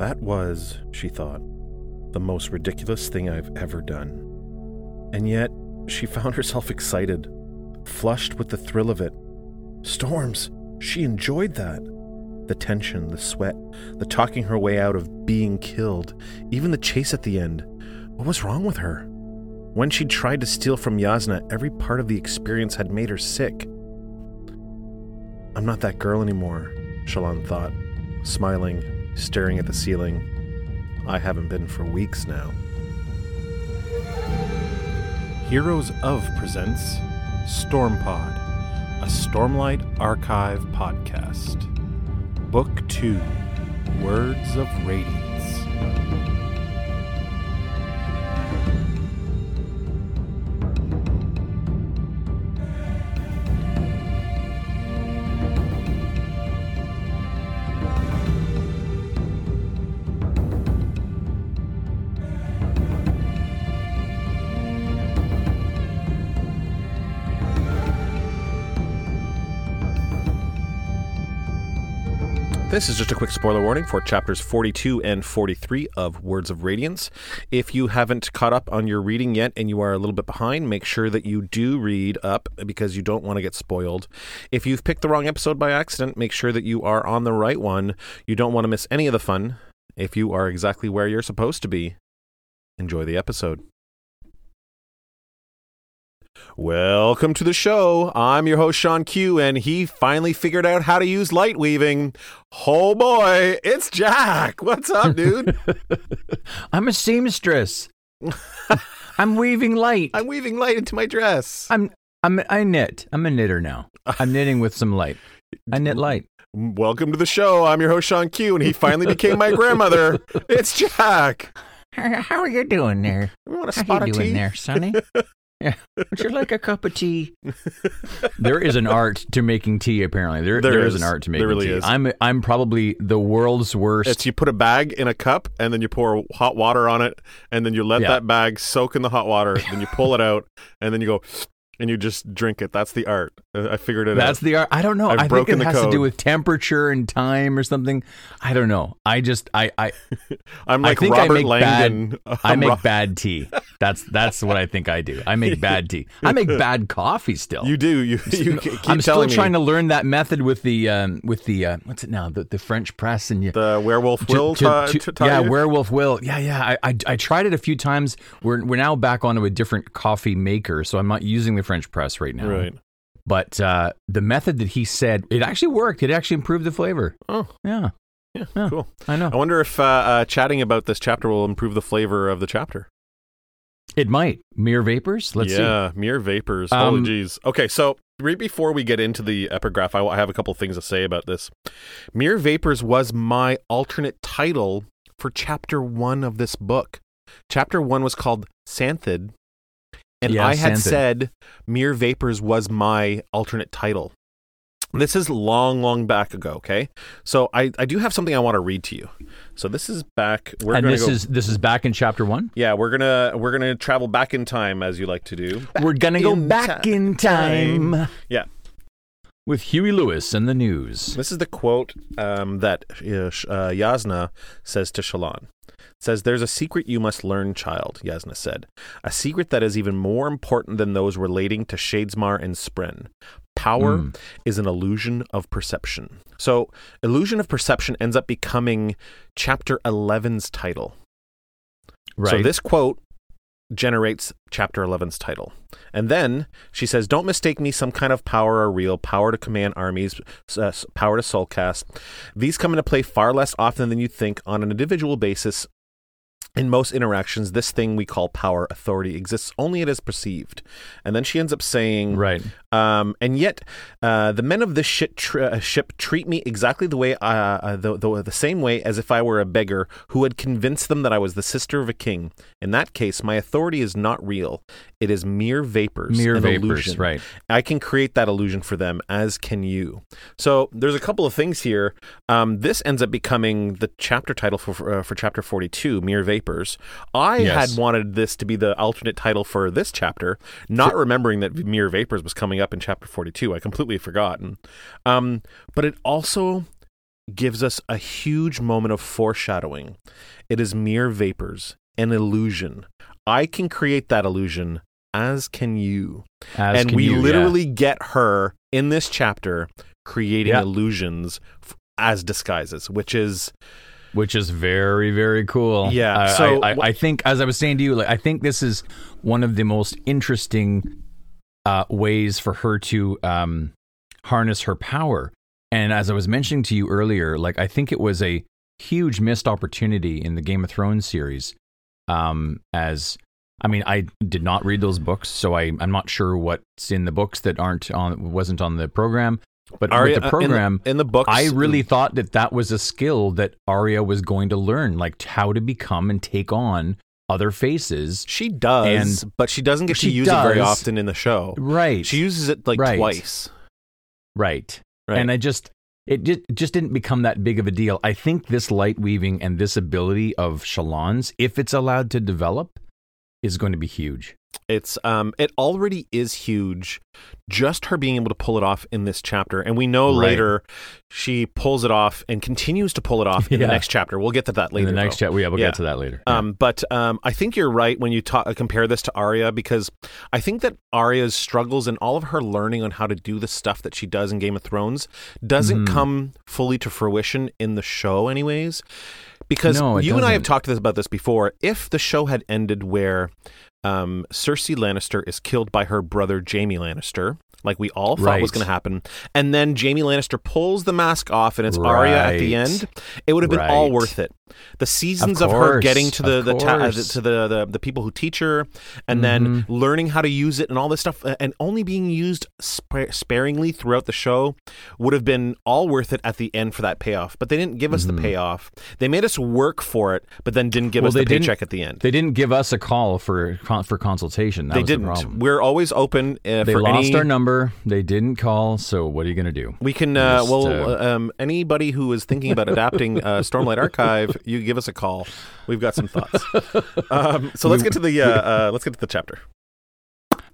That was, she thought, the most ridiculous thing I've ever done. And yet, she found herself excited, flushed with the thrill of it. Storms, she enjoyed that. The tension, the sweat, the talking her way out of being killed, even the chase at the end. What was wrong with her? When she'd tried to steal from Jasnah, every part of the experience had made her sick. I'm not that girl anymore, Shallan thought, smiling, staring at the ceiling. I haven't been for weeks now. Heroes of presents Stormpod, a Stormlight Archive podcast. Book 2 Words of Radiance. This is just a quick spoiler warning for chapters 42 and 43 of Words of Radiance. If you haven't caught up on your reading yet and you are a little bit behind, make sure that you do read up because you don't want to get spoiled. If you've picked the wrong episode by accident, make sure that you are on the right one. You don't want to miss any of the fun. If you are exactly where you're supposed to be, enjoy the episode. Welcome to the show. I'm your host, Sean Q, and he finally figured out how to use light weaving. Oh boy, it's Jack. What's up, dude? I'm a seamstress. I'm weaving light. I'm weaving light into my dress. I'm I'm I knit. I'm a knitter now. I'm knitting with some light. I knit light. Welcome to the show. I'm your host, Sean Q, and he finally became my grandmother. It's Jack. How are you doing there? You want How spot you of doing there, Sonny? Yeah. Would you like a cup of tea? there is an art to making tea. Apparently, there There there is. is. an art to There making really tea. is. I'm I'm probably the world's worst. It's you put a bag in a cup and then you pour hot water on it and then you let Yeah. that bag soak in the hot water. then you pull it out and then you go and you just drink it. That's the art. I figured it That's out. That's the art. I don't know. I've I think it has to do with temperature and time or something. I don't know. I just I I I'm I like think I Robert make Langdon. I I'm make Ro- bad tea. That's that's what I think I do. I make bad tea. I make bad coffee still. You do. You, you I'm still trying me to learn that method with the um, with the uh, what's it now the, the French press and you. the werewolf to- will to- to- yeah, werewolf will. Yeah, yeah. I, I I tried it a few times. We're we're now back onto a different coffee maker, so I'm not using the French press right now. Right. But uh, the method that he said it actually worked. It actually improved the flavor. Oh, Yeah, yeah, Yeah. cool. I know. I wonder if uh, uh, chatting about this chapter will improve the flavor of the chapter. It might. Mere vapors. Let's see. yeah, mere vapors. Um, Holy jeez. Okay, so right before we get into the epigraph, I, I have a couple things to say about this. Mere vapors was my alternate title for chapter one of this book. Chapter one was called Santhid, and Yeah, I had said mere vapors was my alternate title. This is long, long back ago. Okay, so I, I do have something I want to read to you. So this is back. We're and this go, is this is back in chapter one. yeah, we're gonna we're gonna travel back in time as you like to do. We're gonna go back ti- in time. Yeah. With Huey Lewis and the news. This is the quote um, that uh, uh, Jasnah says to Shallan. It says, There's a secret you must learn, child, Jasnah said. A secret that is even more important than those relating to Shadesmar and Spren. Power Mm. is an illusion of perception. So, illusion of perception ends up becoming chapter 11's title. Right. So this quote generates chapter 11's title. And then she says, Don't mistake me some kind of power or real power to command armies, uh, power to soulcast. These come into play far less often than you think on an individual basis. In most interactions, this thing we call power authority exists only as perceived. And then she ends up saying, right. Um, and yet, uh, the men of this shit tr- uh, ship treat me exactly the way, uh, uh, the, the the same way as if I were a beggar who had convinced them that I was the sister of a king. In that case, my authority is not real; it is mere vapors, Mere an vapors. illusion. Right. I can create that illusion for them, as can you. So there's a couple of things here. Um, this ends up becoming the chapter title for for, uh, for chapter 42, mere vapors. I Yes. had wanted this to be the alternate title for this chapter, not remembering that mere vapors was coming up in chapter 42. I completely forgotten. Um, but it also gives us a huge moment of foreshadowing. It is mere vapors, an illusion. I can create that illusion, as can you. As and can we you, yeah. literally get her in this chapter creating Yeah. illusions f- as disguises, which is which is very very cool. Yeah, I, so I, I, I think as I was saying to you, like I think this is one of the most interesting uh, ways for her to um, harness her power. And as I was mentioning to you earlier, like I think it was a huge missed opportunity in the Game of Thrones series. Um, as I mean, I did not read those books, so I, I'm not sure what's in the books that aren't on wasn't on the program. But Arya with the uh, in the- program, in the, books. I really thought that that was a skill that Arya was going to learn, like how to become and take on other faces. she does, and- but she doesn't get to She use it very often in the show. Right. She uses it like Right. twice. right. Right. And I just it just, it just didn't become that big of a deal. I think this light weaving and this ability of Shallan's, if it's allowed to develop, is going to be huge. It's um it already is huge. Just her being able to pull it off in this chapter. And we know Right. later she pulls it off and continues to pull it off in Yeah. the next chapter. We'll get to that later. in the next chapter we yeah, we'll Yeah. get to that later. Um, but um, I think you're right when you ta- compare this to Arya because I think that Arya's struggles and all of her learning on how to do the stuff that she does in Game of Thrones doesn't Mhm. come fully to fruition in the show, anyways. Because No, you and I have talked about this before. If the show had ended where um, Cersei Lannister is killed by her brother Jaime Lannister, like we all thought was going to happen, and then Jaime Lannister pulls the mask off and it's Arya at the end, it would have been all worth it. The seasons of, her getting to the the, ta- the to the, the the people who teach her, and then learning how to use it and all this stuff, and only being used spa- sparingly throughout the show would have been all worth it at the end for that payoff. But they didn't give us the payoff. They made us work for it, but then didn't give Well, us the paycheck at the end. they didn't give us a call for for consultation. That They didn't. problem. We're always open uh, They for lost any. our number. They didn't call. So what are you going to do? we can uh, Just, well uh, um, anybody who is thinking about adapting uh, Stormlight Archive, you give us a call. We've got some thoughts. Um, so let's get to the uh, uh, let's get to the chapter.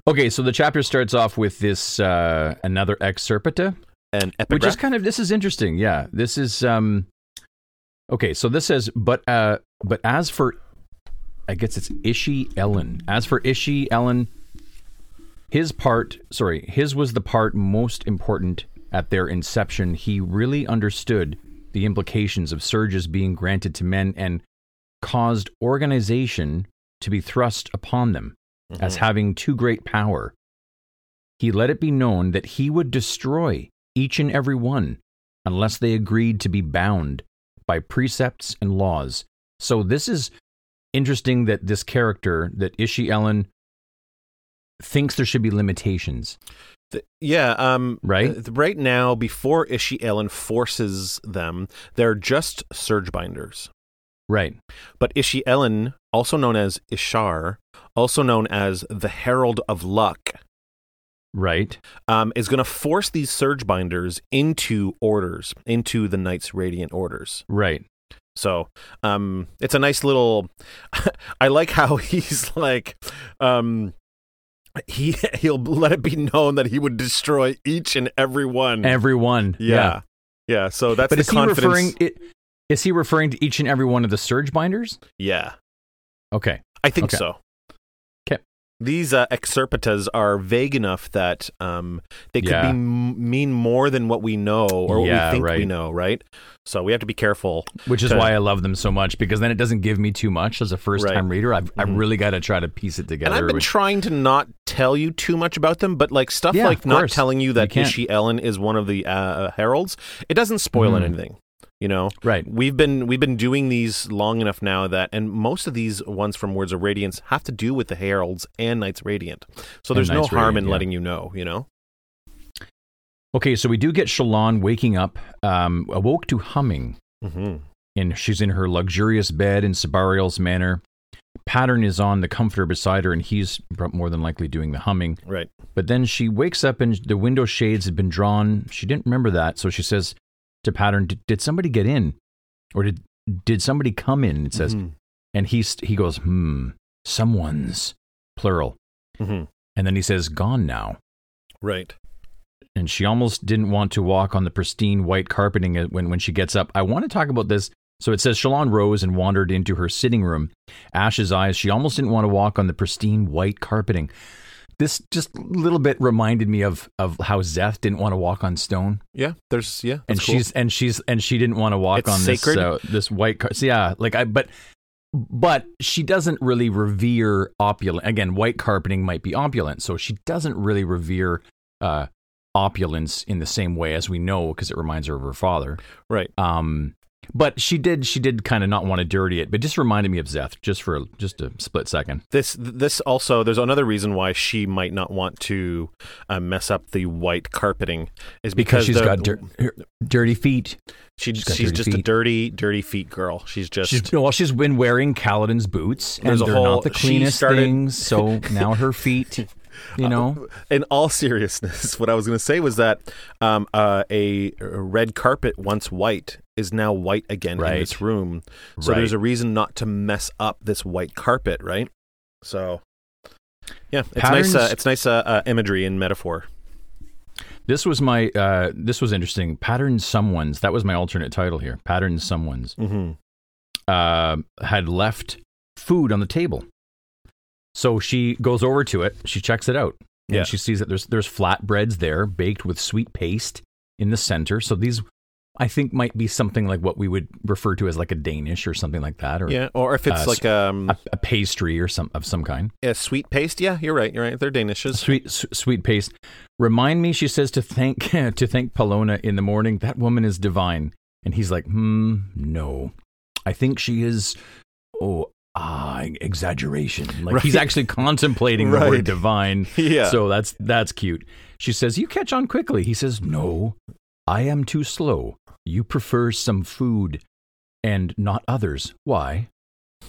Okay, so the chapter starts off with this uh, another excerpta, An which is kind of this is interesting. Yeah, this is um. Okay, so this says, but uh, but as for, I guess it's Ishi'Elin. As for Ishi'Elin, his part, sorry, his was the part most important at their inception. He really understood the implications of surges being granted to men and caused organization to be thrust upon them mm-hmm. as having too great power. He let it be known that he would destroy each and every one unless they agreed to be bound by precepts and laws. So this is interesting that this character, that Ishi'Elin, thinks there should be limitations. Th- yeah, um, Right? right now, before Ishi'Elin forces them, they're just surge binders. Right. But Ishi'Elin, also known as Ishar, also known as the Herald of Luck, Right. um, is going to force these surge binders into orders, into the Knights Radiant orders. Right. So um, it's a nice little. I like how he's like, um, he he'll let it be known that he would destroy each and every one. Everyone. Mm. yeah, yeah. So that's But the is he referring it, is he referring to each and every one of the surge binders? yeah, Okay. I think Okay. so. These uh, excerptas are vague enough that um, they could Yeah. be mean more than what we know or what Yeah, we think we right. know, right? So we have to be careful. Which is to- why I love them so much because then it doesn't give me too much as a first time reader. I've, I've Mhm. really got to try to piece it together. And I've been which- trying to not tell you too much about them, but like stuff Yeah, like not telling you that You. Ishi'Elin is one of the uh, heralds, it doesn't spoil Mhm. anything. You know, right. we've been we've been doing these long enough now that, and most of these ones from Words of Radiance have to do with the heralds and Knights Radiant. So there's no harm Radiant, in yeah. letting you know. You know, Okay, so we do get Shallan waking up, um, awoke to humming, mm-hmm. and she's in her luxurious bed in Sebarial's manor. Pattern is on the comforter beside her, and he's more than likely doing the humming. right. But then she wakes up, and the window shades had been drawn. She didn't remember that, so she says to Pattern, "Did, did somebody get in, or did did somebody come in?" It says, Mhm. and he he goes, "Hmm, someone's plural." Mhm. And then he says, "Gone now." right. and she almost didn't want to walk on the pristine white carpeting when, when she gets up. I want to talk about this. So it says Shallan rose and wandered into her sitting room. Ash's eyes, she almost didn't want to walk on the pristine white carpeting. This just a little bit reminded me of of how Szeth didn't want to walk on stone, Yeah, there's yeah, and cool. she's and she's and she didn't want to walk It's on sacred. this uh, this white car. So yeah, like I but but she doesn't really revere opulent. Again, white carpeting might be opulent, so she doesn't really revere uh, opulence in the same way as we know because it reminds her of her father. right. Um, but she did she did kind of not want to dirty it, but just reminded me of Szeth just for just a split second. This this also there's another reason why she might not want to uh, mess up the white carpeting is Because because, she's the- got dir- her- dirty feet. she, she's she's, just a dirty dirty feet girl. She's just She's well, she's been wearing Kaladin's boots, and There's they're whole- not the cleanest started- things. So now her feet, you know, in all seriousness, what I was going to say was that um, uh, a, a red carpet, once white, is now white again Right. in this room. So Right. there's a reason not to mess up this white carpet, right? So, yeah, it's Patterns- nice. Uh, it's nice uh, uh, imagery and metaphor. This was my uh this was interesting. Pattern someone's that was my alternate title here. Pattern someone's Mm-hmm. uh, had left food on the table. So she goes over to it, she checks it out. And Yeah. she sees that there's there's flatbreads there baked with sweet paste in the center. So these I think might be something like what we would refer to as like a Danish or something like that or Yeah, or if it's Uh, like um, a, a pastry or some of some kind. a sweet paste. Yeah, you're right. You're right. They're Danishes. Sweet s- sweet paste. Remind me, she says to thank to thank Palona in the morning. That woman is divine. And he's like, hmm, no. I think she is oh ah exaggeration. Like he's actually contemplating the word divine. Yeah. So that's that's cute. She says, You catch on quickly. He says, No, I am too slow. You prefer some food and not others. Why?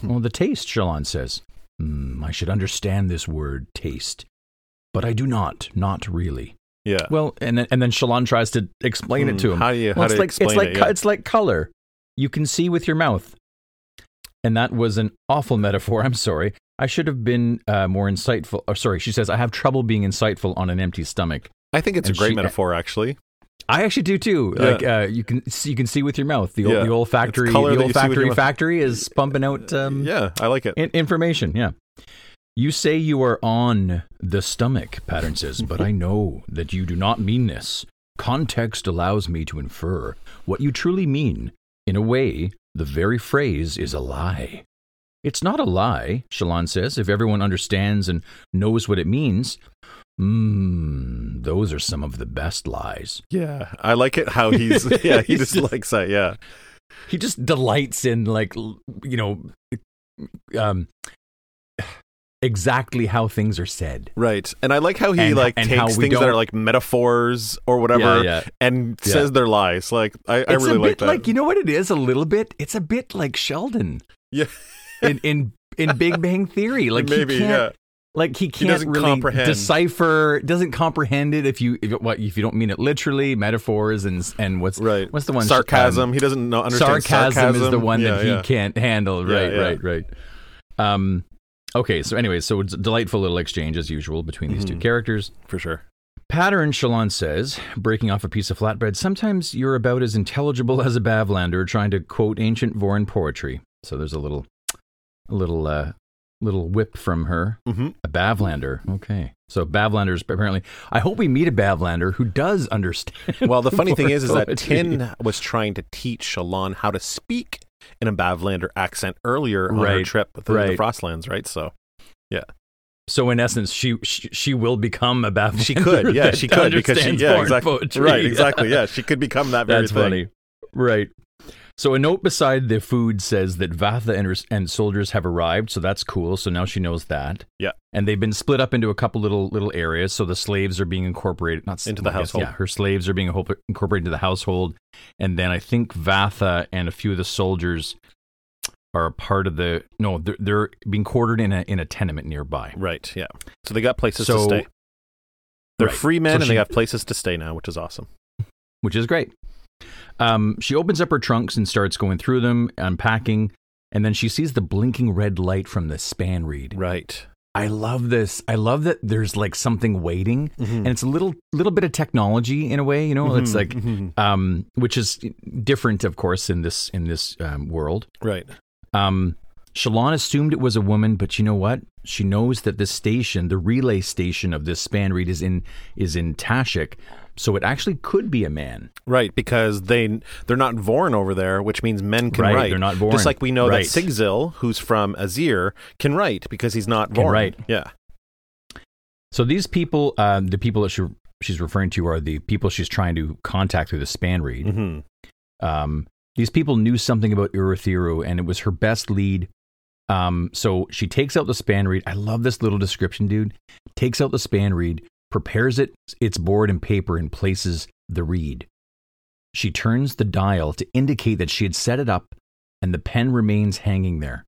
Hmm. well, the taste, Shallan says. "Hmm, I should understand this word, taste. But I do not, not really. yeah. Well, and then, and then Shallan tries to explain it Hmm, to him. How do you how well, do it's you like explain it's like it? Yeah. it's like color. You can see with your mouth. And that was an awful metaphor. I'm sorry. I should have been uh, more insightful. Or sorry, she says I have trouble being insightful on an empty stomach. I think it's a great she- metaphor, actually. I actually do too. Yeah. Like uh, you can see, you can see with your mouth. The, Yeah. the olfactory the that you see with your olfactory factory is pumping out um, yeah, I like it. in- information. Yeah. You say you are on the stomach, Pattern says, but I know that you do not mean this. Context allows me to infer what you truly mean. In a way, the very phrase is a lie. It's not a lie, Shallan says, if everyone understands and knows what it means. Mmm, those are some of the best lies. Yeah, I like it how he's yeah he just, just- likes that. Yeah, he just delights in like you know um exactly how things are said right. And I like how he And- like and takes things that don't- are like metaphors or whatever yeah and Yeah. says they're lies. Like I, I it's really a like bit that. like you know what it is a little bit it's a bit like sheldon yeah, in in in big bang theory like maybe he can't, yeah. like he can't doesn't really comprehend. decipher doesn't comprehend it if you if, what if you don't mean it literally metaphors and and what's Right. what's the one sarcasm. um, he doesn't know understand sarcasm, is the one Yeah, that he can't handle. Yeah, Right, yeah. right, right. Um, okay. So, anyway, so it's a delightful little exchange as usual between these two Mhm. characters. for sure. Pattern, Shallan says, breaking off a piece of flatbread. Sometimes you're about as intelligible as a Bavlander trying to quote ancient Vorin poetry. So there's a little, a little, uh, little whip from her. hmm A Bavlander. Okay. So Bavlanders apparently. I hope we meet a Bavlander who does understand. Well, the funny thing is, is that. Tyn was trying to teach Shallan how to speak in a Bavlander accent earlier on her trip through the. Frostlands, right? So yeah. So in essence, she she, she will become a Bavlander. she could, yeah, she could because she, yeah, exactly, poetry. right, exactly, yeah, she could become that very That's thing. funny. Right. So a note beside the food says that Vathah and, and soldiers have arrived, so that's cool. So now she knows that. Yeah. And they've been split up into a couple little little areas. So the slaves are being incorporated, not Into the guess, household. Yeah, her slaves are being incorporated into the household, and then I think Vathah and a few of the soldiers are a part of the. No, they're, they're being quartered in a in a tenement nearby. Right, yeah. So they got places to stay. They're Right. free men So and she- they have places to stay now, which is awesome. which is great. Um, she opens up her trunks and starts going through them, unpacking, and then she sees the blinking red light from the spanreed. Right. I love this. I love that there's like something waiting, and it's a little little bit of technology in a way. You know, it's like, um, which is different, of course, in this in this um, world. Right. Um, Shalon assumed it was a woman, but you know what? She knows that this station, the relay station of this spanreed, is in is in Tashikk, so it actually could be a man. Right, because they they're not Vorin over there, which means men can Right, write. they're not Vorin. Just like we know Right. that Sigzil, who's from Azir, can write because he's not born. Can write. Yeah. So these people, um, the people that she, she's referring to, are the people she's trying to contact through the spanreed. hmm Um, these people knew something about Urithiru, and it was her best lead. Um, so she takes out the spanreed. I love this little description, dude. Takes out the spanreed, prepares it, its board and paper, and places the reed. She turns the dial to indicate that she had set it up, and the pen remains hanging there.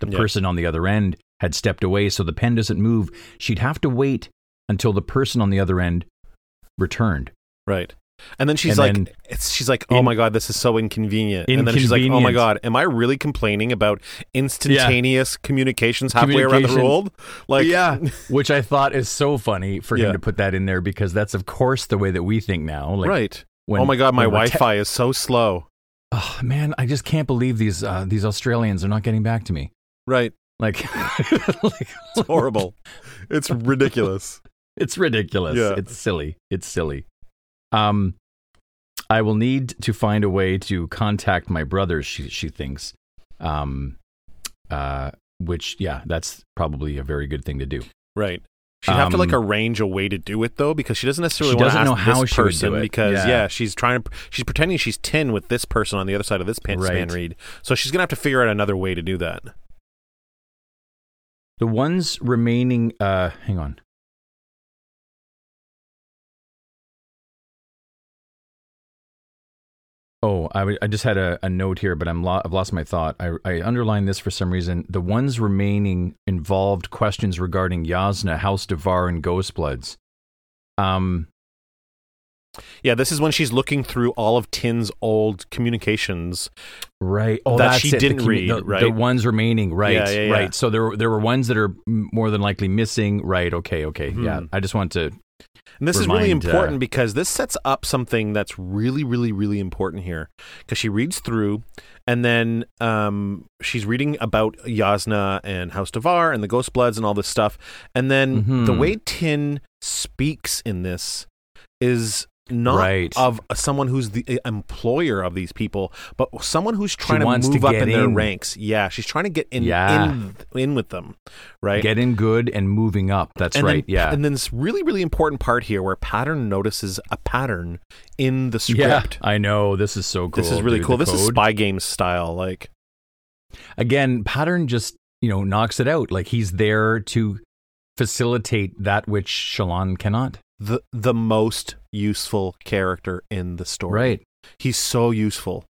The Yeah. person on the other end had stepped away, so the pen doesn't move. She'd have to wait until the person on the other end returned. Right. And then she's And like, then- it's, she's like, oh In- my god, this is so inconvenient. And then she's like, oh my god, am I really complaining about instantaneous communications halfway around the Communication. world? Like, yeah, which I thought is so funny for Yeah. him to put that in there because that's of course the way that we think now. Like, right. when- oh my god, my we're te- Wi-Fi is so slow. oh man, I just can't believe these uh, these Australians are not getting back to me. Right. Like, like It's horrible. it's ridiculous. it's ridiculous. Yeah. It's silly. It's silly. Um, I will need to find a way to contact my brothers. She she thinks, um, uh, which yeah, that's probably a very good thing to do. Right. She'd have to like Um, arrange a way to do it though, because she doesn't necessarily want to doesn't ask know how this she would person do it. because yeah. Yeah. she's trying to she's pretending she's Tyn with this person on the other side of this pan, spanreed. So she's gonna have to figure out another way to do that. The ones remaining, uh, hang on. Oh, I, w- I just had a, a note here, but I'm lo- I've lost my thought. I, I underlined this for some reason. The ones remaining involved questions regarding Jasnah, House Davar, and Ghostbloods. Um, Yeah, this is when she's looking through all of Tyn's old communications. right. Oh, That that's she it. Didn't commu- read, the, right? The ones remaining, right? Yeah, yeah, yeah. Right. So there, were- there were ones that are more than likely missing. Right. Okay. Okay. Yeah. Mhm. I just want to. And this is really Remind, uh, important because this sets up something that's really, really, really important here. Because she reads through, and then um, she's reading about Jasnah and House Davar and the Ghostbloods and all this stuff. And then Mhm. the way Tyn speaks in this is not Right. of someone who's the employer of these people, but someone who's trying to wants to move up get in their ranks. Yeah, she's trying to get in, Yeah. in, in with them, right? Get in good and moving up. That's and right. Then, yeah. And then this really, really important part here where Pattern notices a pattern in the yeah. script. I know. This is so cool. This is really dude, cool. This is spy game style. Like, Again, pattern just, you know, knocks it out. Like he's there to facilitate that which Shallan cannot. The the most useful character in the story. Right. He's so useful.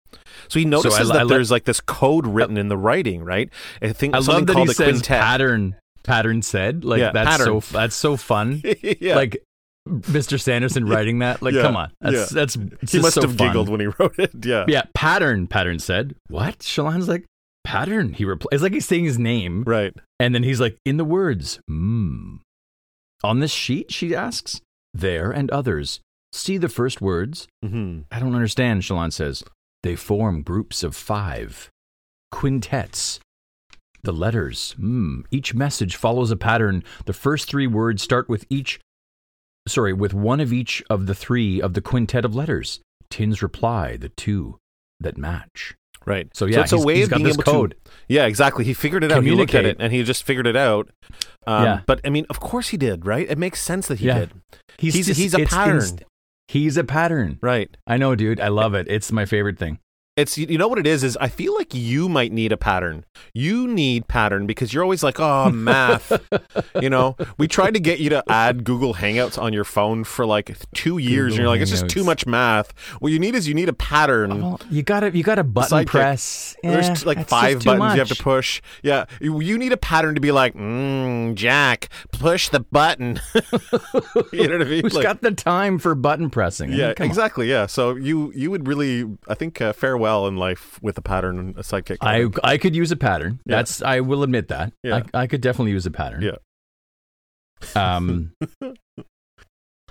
So he notices I- I that let- there's like this code written in the writing, right? I think I something love that called he says quintet. pattern. Pattern said, like Yeah, that's pattern. so that's so fun. yeah. Like Mr. Sanderson writing that. Like, Yeah, come on, that's that's he must so have fun. giggled when he wrote it. Yeah. Yeah, pattern. Pattern said, "What?" Shallan's like, "Pattern." He replies, it's like he's saying his name, Right. and then he's like, "In the words, hmm." On this sheet, she asks, "There and others. See the first words." hmm I don't understand. Shallan says, "They form groups of five, quintets." The letters, hmm. Each message follows a pattern. The first three words start with each, sorry, with one of each of the three of the quintet of letters. Tyn's reply, the two that match. Right. So yeah, it's a way he's of being able code. to. Yeah, exactly. He figured it out. He looked at it and he just figured it out. Um, Yeah. But I mean, of course he did, right? It makes sense that he Yeah. did. He's He's- just- he's a pattern. inst- he's a pattern. Right. I know, dude. I love it. It's my favorite thing. It's you know what it is is I feel like you might need a pattern. You need pattern because you're always like, "Oh, math." you know, we tried to get you to add Google Hangouts on your phone for like 2 years and you're like, "It's just too much math." What you need is you need a pattern. You got to you got to button Sidekick. press. There's Eh, t- like five just too buttons you have to push. Yeah, you, need a pattern to be like, mm, Jack, push the button. you know what I mean? Who's Like- got the time for button pressing? I mean, yeah, on. exactly. Yeah, so you you would really, I think, uh, fare well in life with a pattern and a sidekick. I I could use a pattern. Yeah. That's I will admit that. Yeah. I, I could definitely use a pattern. Yeah. Um,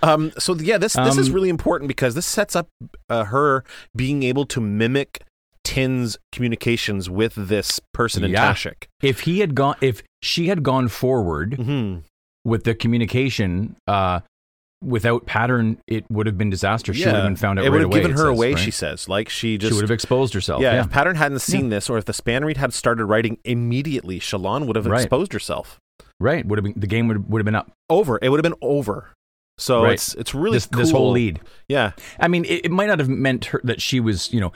Um, so yeah, this this is Um, really important because this sets up uh, her being able to mimic Tyn's communications with this person in Yeah. Tashikk. if he had gone, if she had gone forward Mm-hmm. with the communication, uh, without pattern, it would have been disaster. She would have been found out It would right have away. given her says, away. right? She says, like she just she would have exposed herself. yeah, Yeah, If Pattern hadn't seen this, or if the spanreed had started writing immediately, Shallan would have Right. exposed herself. right. Would have been the game would would have been up. Over. It would have been over. So it's it's really this cool. this whole lead. Yeah. I mean, it, it might not have meant her that she was, you know,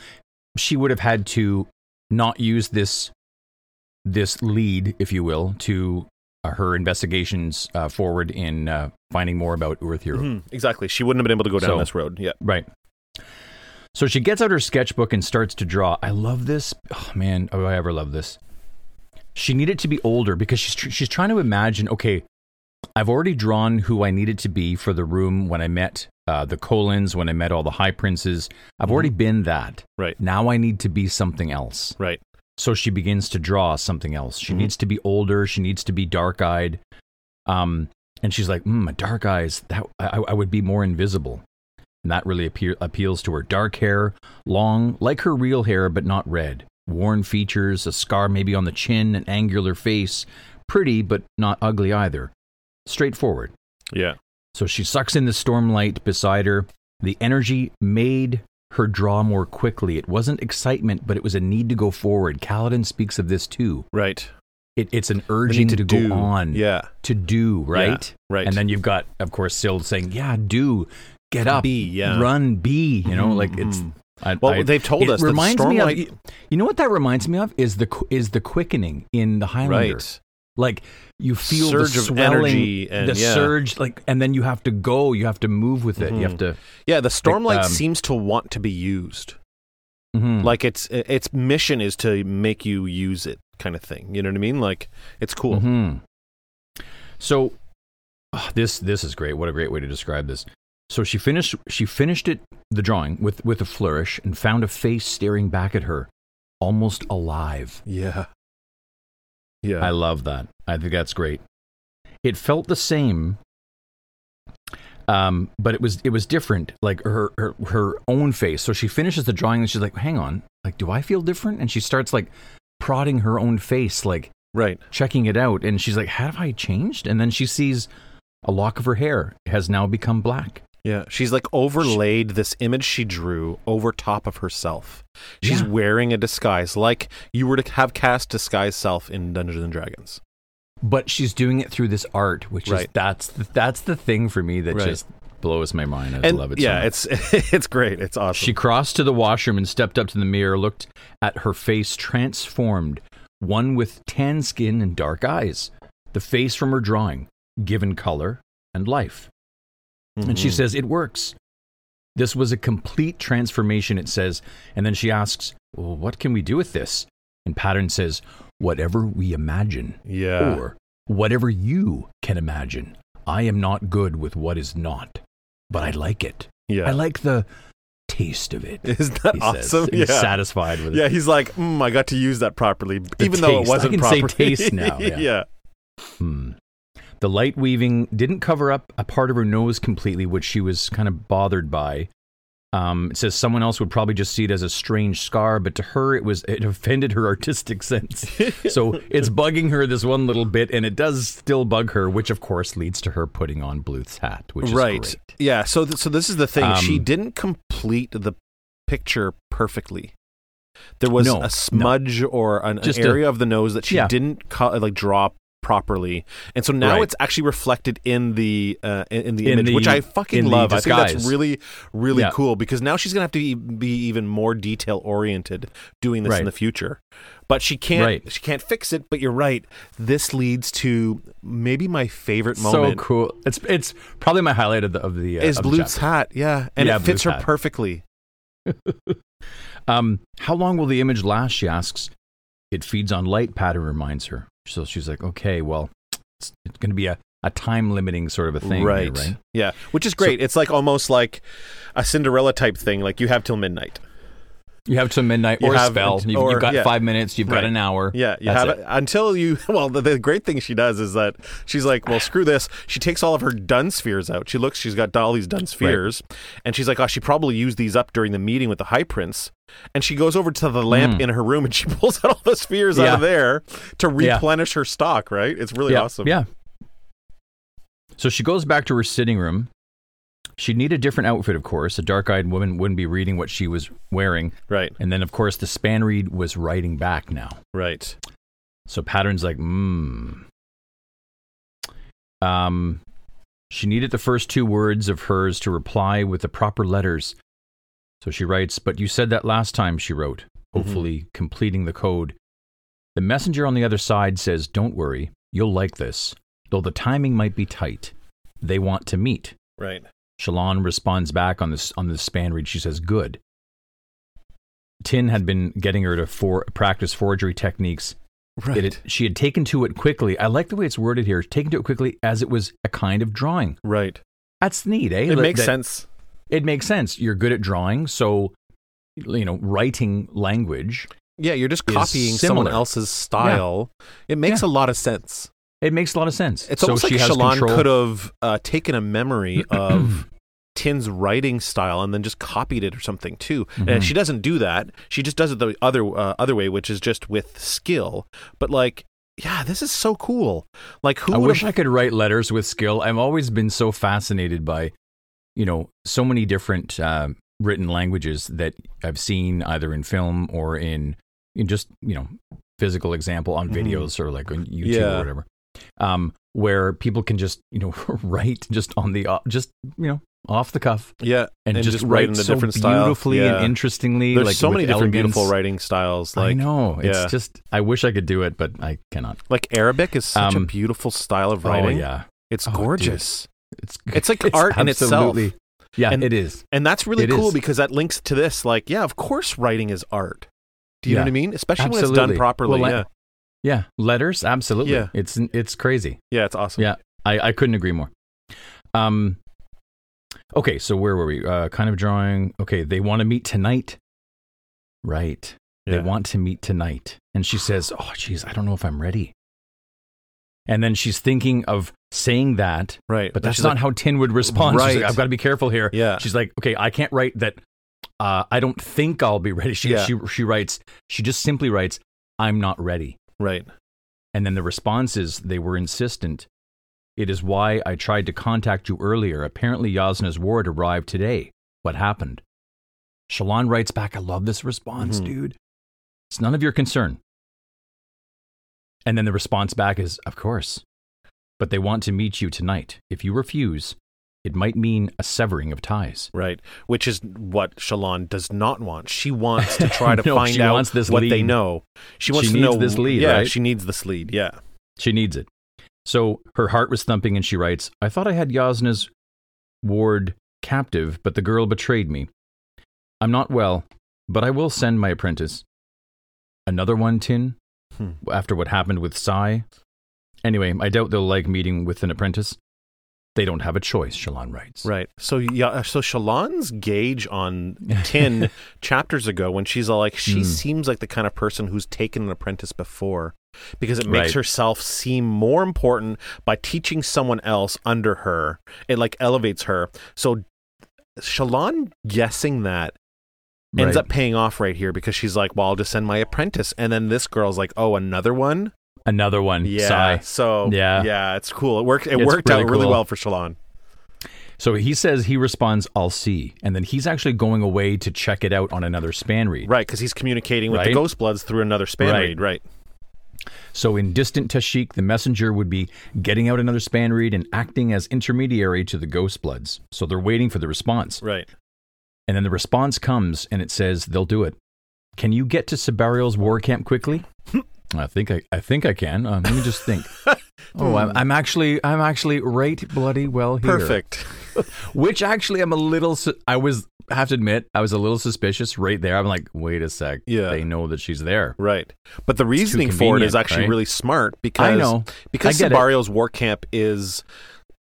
she would have had to not use this this lead, if you will, to her investigations uh, forward in uh, finding more about Urithiru. Mhm. Exactly. She wouldn't have been able to go down So- this road. Yeah. Right. So she gets out her sketchbook and starts to draw. I love this. Oh man, oh, I ever love this. She needed to be older because she's tr- she's trying to imagine. Okay, I've already drawn who I needed to be for the room when I met uh, the Kholins, when I met all the High Princes. I've already been that. Right. Now I need to be something else. Right. So she begins to draw something else. She Mhm. needs to be older. She needs to be dark eyed. Um, and she's like, mm, my dark eyes, that I, I would be more invisible. And that really appeal, appeals to her. Dark hair, long, like her real hair, but not red. Worn features, a scar maybe on the chin, an angular face. Pretty, but not ugly either. Straightforward. Yeah. So she sucks in the stormlight beside her. The energy made her draw more quickly. It wasn't excitement, but it was a need to go forward. Kaladin speaks of this too. Right. It, it's an urging need to, go on, Yeah. to do, right? Right. And then you've got, of course, Syl saying, "Yeah, do, get up, Be, yeah. run, be." You know, like it's. Mhm. I, Well, I- they've told us reminds me of. You know what that reminds me of is the is the quickening in the Highlander. Right. Like you feel Surge the of swelling, energy and- the yeah. surge, like, and then you have to go. You have to move with it. You have to. Yeah, the Stormlight um, seems to want to be used. Mhm. Like its its mission is to make you use it, kind of thing. You know what I mean? Like it's cool. Mhm. So ah, this this is great. What a great way to describe this. So she finished she finished it the drawing with with a flourish and found a face staring back at her, almost alive. Yeah. Yeah. I love that. I think that's great. It felt the same, um, but it was it was different. Like her her her own face. So she finishes the drawing and she's like, "Hang on, like, do I feel different?" And she starts like prodding her own face, like right. checking it out. And she's like, "Have I changed?" And then she sees a lock of her hair has now become black. Yeah. She's like overlaid this image she drew over top of herself. She's Yeah. wearing a disguise, like you were to have cast disguise self in Dungeons and Dragons. But she's doing it through this art, which is that's the, that's the thing for me that Right. just blows my mind. I and love it. so yeah, much. it's it's great. It's awesome. She crossed to the washroom and stepped up to the mirror, looked at her face transformed, one with tan skin and dark eyes, the face from her drawing, given color and life. And she Mhm. says, It works. This was a complete transformation, it says. And then she asks, well, What can we do with this? And Pattern says, Whatever we imagine, "Yeah, or whatever you can imagine. I am not good with what is not, but I like it. yeah." I like the taste of it. Isn't that he says. awesome? He's yeah. satisfied with Yeah, it. Yeah, he's like, mm, I got to use that properly, even though it taste. I wasn't can say properly. taste now, yeah. yeah. Hmm. The light weaving didn't cover up a part of her nose completely, which she was kind of bothered by. Um, it says someone else would probably just see it as a strange scar, but to her it was it offended her artistic sense. so it's bugging her this one little bit, and it does still bug her, which of course leads to her putting on Bluth's hat, which is right. great. Yeah. So, th- so this is the thing. she Um, didn't complete the picture perfectly. There was No, no. a smudge or an, an Just a- area of the nose that she Yeah. didn't co- like draw properly, and so now Right. it's actually reflected in the uh, in, in the In image, the- which I fucking love. I think that's really really Yeah. cool because now she's gonna have to be, be even more detail oriented doing this in the future. But she can't Right. she can't fix it. But you're right. This leads to maybe my favorite moment. So cool! It's it's probably my highlight of the of the uh, is of the hat, yeah, and Yeah, it fits her hat. perfectly. Um, how long will the image last? She asks. It feeds on light. Pattern reminds her. So she's like, okay, well, it's, it's going to be a, a time limiting sort of a thing, here, right. right? Yeah, which is great. it's like almost like a Cinderella type thing. Like you have till midnight. You have till midnight You or have- spell. You've, or- you've got yeah. five minutes. You've got an hour. Yeah, you That's have it. until you. Well, the, the great thing she does is that she's like, well, screw this. She takes all of her dun spheres out. She looks. She's got all these dun spheres, and she's like, oh, she probably used these up during the meeting with the high prince. And she goes over to the lamp in her room and she pulls out all the spheres out Hmm. Of there to Yeah. replenish her stock. Right? It's really yeah, awesome. Yeah. So she goes back to her sitting room. She'd need a different outfit, of course. A dark eyed woman wouldn't be reading what she was wearing. Right. And then, of course, the spanreed was writing back now. Right. So Pattern's like, hmm. Um, she needed the first two words of hers to reply with the proper letters. So she writes, But you said that last time, she wrote, hopefully completing the code. The messenger on the other side says, Don't worry, you'll like this, though the timing might be tight. They want to meet. Right. Shallan responds back on this on the spanreed. She says, "Good." Tyn had been getting her to for, practice forgery techniques. Right. It she had taken to it quickly. I like the way it's worded here. Taken to it quickly as it was a kind of drawing. right. That's neat, eh? It That- makes that- sense. It makes sense. You're good at drawing, so you know, writing language. Yeah, you're just copying someone else's style. It makes Yeah. a lot of sense. It makes a lot of sense. It's so almost she like Shallan could have uh, taken a memory of Tyn's writing style and then just copied it or something too. Mm-hmm. And she doesn't do that. She just does it the other uh, other way, which is just with skill. But like, yeah, this is so cool. Like, who I wish have- I could write letters with skill. I've always been so fascinated by, you know, so many different uh, written languages that I've seen either in film or in, in just you know physical example on Mhm. videos or like on YouTube Yeah. or whatever, um, where people can just you know write just on the uh, just you know off the cuff yeah, and, And just, just write in a so different style. beautifully Yeah. and interestingly. there's like so many different elegance. beautiful writing styles. Like, I know. It's yeah. just I wish I could do it, but I cannot. like Arabic is such a Um, beautiful style of writing. Oh yeah, It's Oh, dude. gorgeous. it's It's like art in itself. absolutely- Yeah, And- it is. And that's really It cool is. because that links to this. Like, yeah, of course, writing is art. Do you know what I mean? Especially when it's done properly. Well, yeah, Yeah, letters, absolutely. Yeah. It's it's crazy. yeah, it's awesome. Yeah, I, I couldn't agree more. Um, okay, so where were we? Uh, kind of drawing. Okay, they want to meet tonight. Right. Yeah. They want to meet tonight, and she says, "Oh, geez, I don't know if I'm ready." And then she's thinking of saying that, right. but that's not like, how Tyn would respond. She's Right. like, I've got to be careful here. Yeah. She's like, okay, I can't write that. Uh, I don't think I'll be ready. She, Yeah. she she writes. She just simply writes, "I'm not ready." Right. And then the responses, they were insistent. It is why I tried to contact you earlier. Apparently, Jasnah's ward arrived today. What happened? Shalon writes back, I love this response, Mhm. dude. It's none of your concern. And then the response back is, Of course. But they want to meet you tonight. If you refuse, it might mean a severing of ties. Right. Which is what Shallan does not want. She wants to try to No, find out what they know. She wants She to needs know this lead, Yeah, right? she needs this lead. Yeah. She needs it. So her heart was thumping, and she writes, I thought I had Jasnah's ward captive, but the girl betrayed me. I'm not well, but I will send my apprentice. Another one, Tyn, Hmm. after what happened with Sai. Anyway, I doubt they'll like meeting with an apprentice. They don't have a choice, Shallan writes. Right. So yeah. So Shallan's gauge on ten chapters ago, when she's all like, she Mm. seems like the kind of person who's taken an apprentice before, because it makes Right. herself seem more important by teaching someone else under her. It like elevates her. So Shallan guessing that ends Right. up paying off right here because she's like, well, I'll just send my apprentice, and then this girl's like, oh, another one. Another one, Yeah. Sai. So Yeah. yeah, it's cool. It worked. It It's worked really out really cool. well for Shallan. So he says he responds, I'll see. And then he's actually going away to check it out on another spanreed. Right, because he's communicating with the Right. Ghost Bloods through another span Right. read. Right. So in distant Tashikk, the messenger would be getting out another spanreed and acting as intermediary to the Ghostbloods. So they're waiting for the response. Right. And then the response comes and it says they'll do it. Can you get to Sebarial's war camp quickly? I think I, I think I can. Uh, let me just think. Oh, I'm, I'm actually I'm actually right bloody well here. Perfect. Which actually I'm a little su- I was I have to admit I was a little suspicious right there. I'm like, wait a sec. Yeah. They know that she's there. Right. But the reasoning for it is actually right? really smart because I know. because I it. Sebarial's war camp is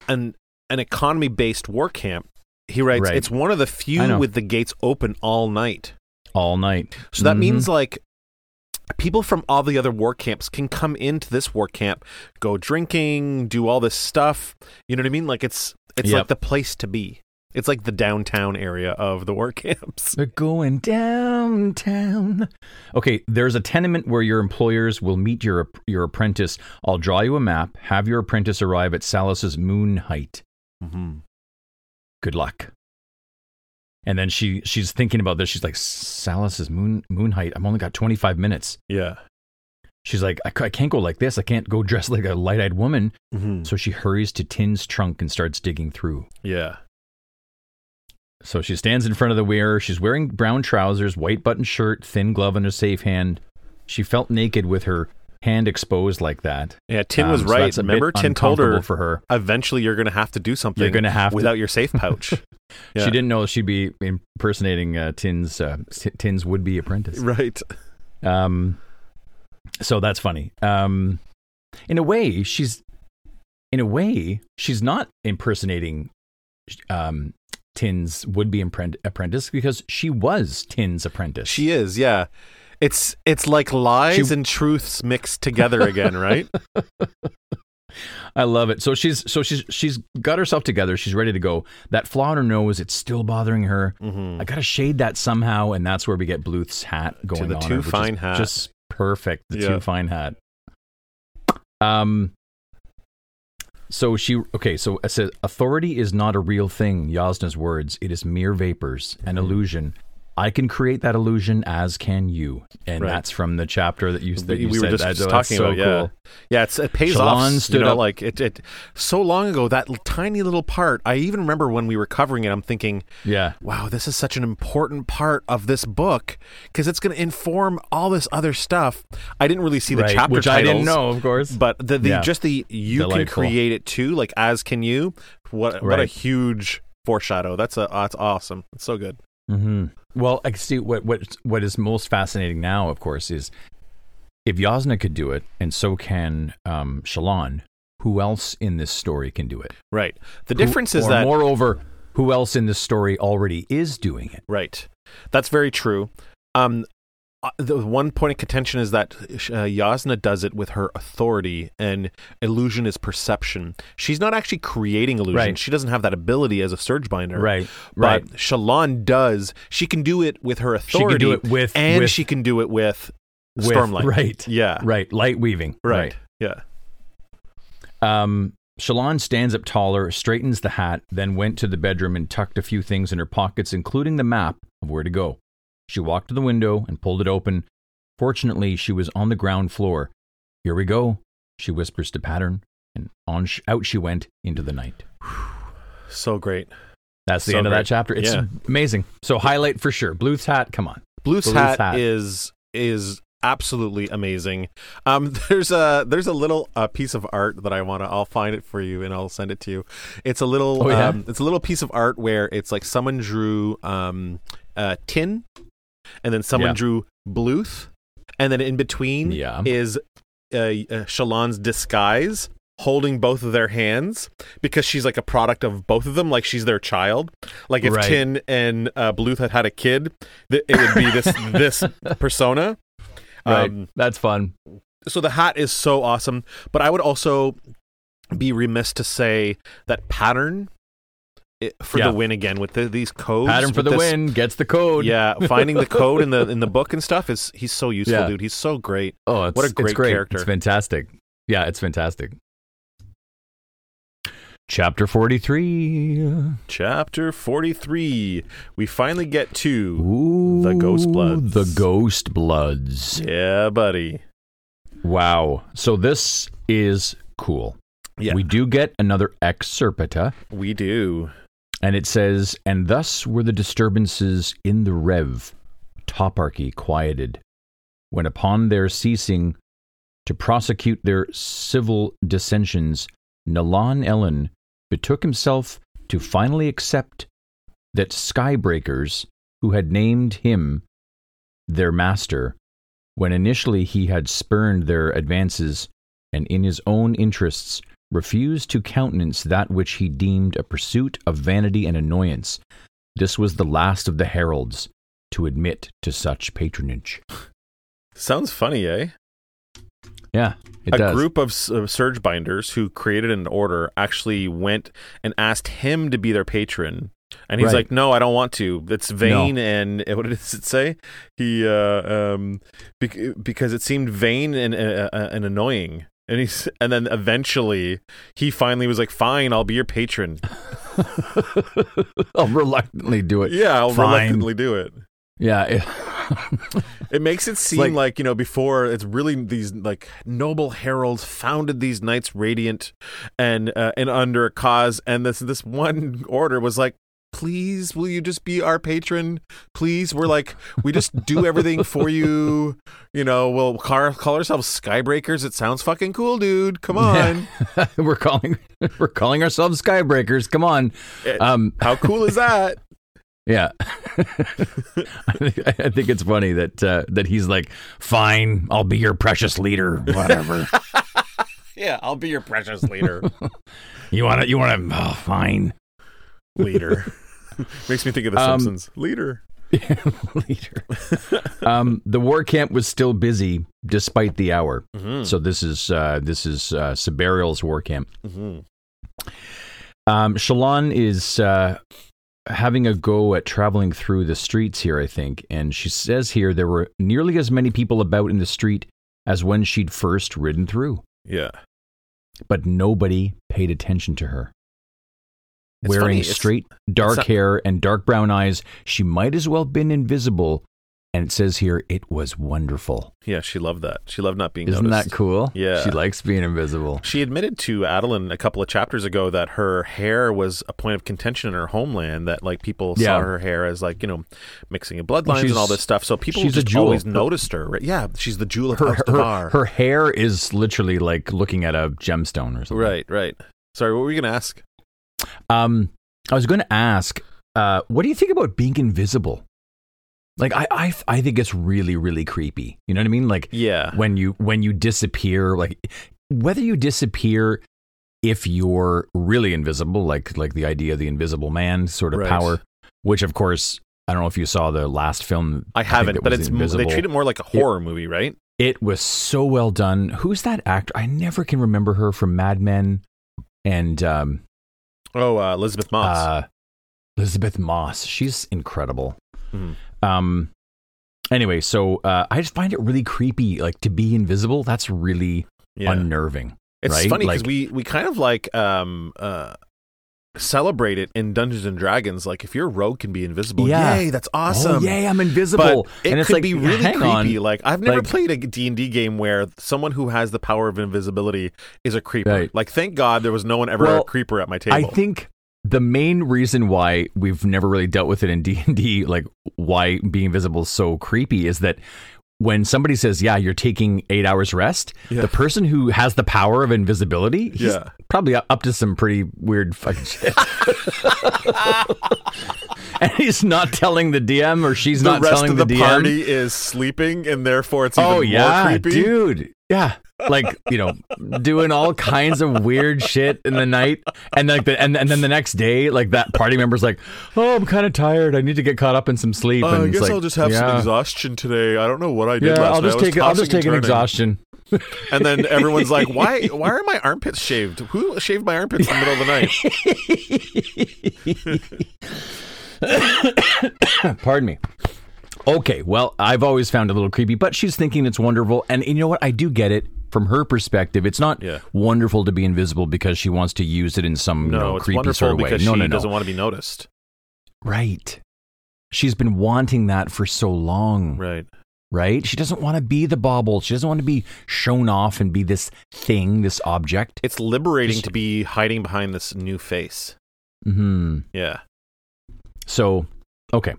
an an economy based war camp. He writes, Right. it's one of the few with the gates open all night. all night. So that Mhm. means like people from all the other war camps can come into this war camp, go drinking, do all this stuff. You know what I mean? Like it's it's Yep. like the place to be. It's like the downtown area of the war camps. They're going downtown. Okay, there's a tenement where your employers will meet your your apprentice. I'll draw you a map. Have your apprentice arrive at Salus's moon height. Mm-hmm. Good luck. And then she she's thinking about this. She's like, Salas's moon moon height. I've only got 25 minutes. Yeah. She's like, I, I can't go like this. I can't go dressed like a light eyed woman. Mm-hmm. So she hurries to Tyn's trunk and starts digging through. Yeah. So she stands in front of the mirror. She's wearing brown trousers, white button shirt, thin glove, and a safe hand. She felt naked with her hand exposed like that. Yeah. Tyn was Um, so right. Remember, Tyn told her for her. eventually you're going to have to do something. You're gonna have to- without your safe pouch. Yeah. She didn't know she'd be impersonating uh, Tyn's uh, Tyn's would be apprentice. right. Um, so that's funny. Um, in a way, she's in a way she's not impersonating um, Tyn's would be apprentice because she was Tyn's apprentice. She is. Yeah. It's it's like lies She- and truths mixed together again, right? I love it. So she's so she's she's got herself together. She's ready to go. That flaw in her nose, it's still bothering her. mm-hmm. I got to shade that somehow, and that's where we get Bluth's hat going the on. too her, fine hat. just perfect. The Yeah. too fine hat. Um. So she okay. So it says authority is not a real thing. Jasnah's words. It is mere vapors, an Mm-hmm. illusion. I can create that illusion, as can you, and Right. that's from the chapter that you that we, you we said. were just That- that's talking so about. Yeah, cool. yeah. It's, it pays Shallan off. You stood know, up- like it, it. So long ago, that tiny little part. I even remember when we were covering it. I'm thinking, Yeah. wow, this is such an important part of this book because it's going to inform all this other stuff. I didn't really see the Right, chapter which titles, I didn't know, of course. but the, the Yeah. just the you Delightful. can create it too, like as can you. What what a huge foreshadow. That's a that's awesome. It's so good. hmm Well, I see what what what is most fascinating now, of course, is if Jasnah could do it, and so can um, Shallan. Who else in this story can do it? Right. The Who- difference is or that moreover, who else in this story already is doing it? Right. That's very true. Um, uh, the one point of contention is that uh, Jasnah does it with her authority, and illusion is perception. She's not actually creating illusion. Right. She doesn't have that ability as a surge binder. Right, But right. Shallan does. She can do it with her authority. She can do it with and with, she can do it with, with Stormlight. Right, Yeah. right. Light weaving. Right. Yeah. Um, Shallan stands up taller, straightens the hat, then went to the bedroom and tucked a few things in her pockets, including the map of where to go. She walked to the window and pulled it open. Fortunately, she was on the ground floor. Here we go, she whispers to Pattern, and on sh- out she went into the night. So great. That's the So end of that chapter. It's Yeah. amazing. So highlight for sure. Bluth's hat. Come on. Blue's Blue's hat, hat. is is absolutely amazing. Um, there's a there's a little uh, piece of art that I want to. I'll find it for you and I'll send it to you. It's a little Oh, yeah? um, it's a little piece of art where it's like someone drew um, uh, Tyn, and then someone Yeah. drew Bluth, and then in between Yeah. is uh, uh, Shallan's disguise holding both of their hands because she's like a product of both of them like she's their child like if Right. Tyn and uh, bluth had had a kid th- it would be this this persona Right. um, That's fun. so the hat is so awesome but i would also be remiss to say that pattern it, for Yeah. the win again with the, these codes Pattern for the this- win gets the code. yeah finding the code in the in the book and stuff is he's so useful Yeah. dude he's so great Oh, it's, What a great great. character. It's fantastic. Yeah, it's fantastic. Chapter 43. chapter 43 we finally get to Ooh, The Ghostbloods. The Ghostbloods. yeah buddy Wow. So this is cool. yeah We do get another excerpta, we do and it says, And thus were the disturbances in the Rev, toparchy quieted, when upon their ceasing to prosecute their civil dissensions, Nalan'Elin betook himself to finally accept that skybreakers, who had named him their master, when initially he had spurned their advances and in his own interests refused to countenance that which he deemed a pursuit of vanity and annoyance. This was the last of the heralds, to admit to such patronage. Sounds funny, eh? Yeah, it a does. group of of surge binders who created an order actually went and asked him to be their patron. And he's Right. like, "No, I don't want to. It's vain." And what does it say? He uh, um, bec- because it seemed vain and uh, uh, and annoying. And he's and then eventually he finally was like, "Fine, I'll be your patron." I'll reluctantly do it. Yeah, I'll Fine. reluctantly do it. Yeah. it- It makes it seem like- like, you know before it's really these like noble heralds founded these knights radiant and uh, and under a cause and this this one order was like please will you just be our patron please we're like we just do everything for you you know we'll call, call ourselves skybreakers it sounds fucking cool dude come on we're calling we're calling ourselves skybreakers. Come on. Um how cool is that yeah. I, think, I think it's funny that uh, that he's like, "Fine, I'll be your precious leader, whatever." yeah i'll be your precious leader you want to you want to oh, fine. Leader makes me think of the Um, simpsons leader leader. um, the war camp was still busy despite the hour. Mhm. So this is uh, this is uh, Sebarial's war camp. Mhm. Um, Shallan is uh, having a go at traveling through the streets here, I think, and she says here there were nearly as many people about in the street as when she'd first ridden through, yeah but nobody paid attention to her. It's Wearing funny, it's- straight dark not- hair and dark brown eyes, she might as well have been invisible. And it says here it was wonderful. Yeah, she loved that. She loved not being Isn't noticed. that cool? Yeah. She likes being invisible. She admitted to Adolin a couple of chapters ago that her hair was a point of contention in her homeland. That like people saw her hair as like you know mixing of bloodlines she's- and all this stuff. So people she's just always noticed her. Right? Yeah, she's the jewel of Her, House her, her hair is literally like looking at a gemstone or something. Right, right. Sorry, what were you gonna ask? Um, I was going to ask, uh, what do you think about being invisible? Like, I, I, I think it's really, really creepy. You know what I mean? Like Yeah, when you when you disappear, like whether you disappear if you're really invisible, like like the idea of the Invisible Man sort of Right. power, which of course I don't know if you saw the last film. I haven't, it but it's Invisible. they treat it more like a horror movie, right? It was so well done. Who's that actor? I never can remember her from Mad Men and um, Oh, uh, Elisabeth Moss. uh, Elisabeth Moss. She's incredible. Mhm. Um. Anyway, so uh, I just find it really creepy, like to be invisible. That's really yeah, unnerving. it's right? funny because Like- we we kind of like um uh celebrate it in Dungeons and Dragons. Like if your rogue can be invisible, Yeah. yay, that's oh, awesome. Oh, yay! I'm invisible. But it and it's could like, be really creepy. on. Like I've never Like- played a D and D game where someone who has the power of invisibility is a creeper. Right. Like thank God there was no one ever Well, a creeper at my table. I think the main reason why we've never really dealt with it in D and D, like why being invisible is so creepy, is that when somebody says, "Yeah, you're taking eight hours rest," Yeah. the person who has the power of invisibility, he's Yeah. probably up to some pretty weird fucking shit. and he's not telling the DM, or she's not telling the not rest telling of the, DM. party is sleeping, and therefore it's oh, even oh more yeah, creepy. dude. Yeah, like you know, doing all kinds of weird shit in the night, and like the and, and then the next day, like that party member's like, "Oh, I'm kind of tired. I need to get caught up in some sleep." Uh, and I guess like, I'll just have some exhaustion today. I don't know what I did Yeah, last I'll night. just was take. I'll just take an exhaustion. And then everyone's like, "Why? Why are my armpits shaved? Who shaved my armpits in the middle of the night?" Pardon me. Okay, well, I've always found it a little creepy, but she's thinking it's wonderful, and you know what? I do get it from her perspective. It's not Yeah. wonderful to be invisible because she wants to use it in some you No, know, it's creepy wonderful sort of way. because No, she no, no. doesn't want to be noticed. Right. She's been wanting that for so long. Right. right? She doesn't want to be the bauble. She doesn't want to be shown off and be this thing, this object. It's liberating Just- to be hiding behind this new face. hmm Yeah. So, okay.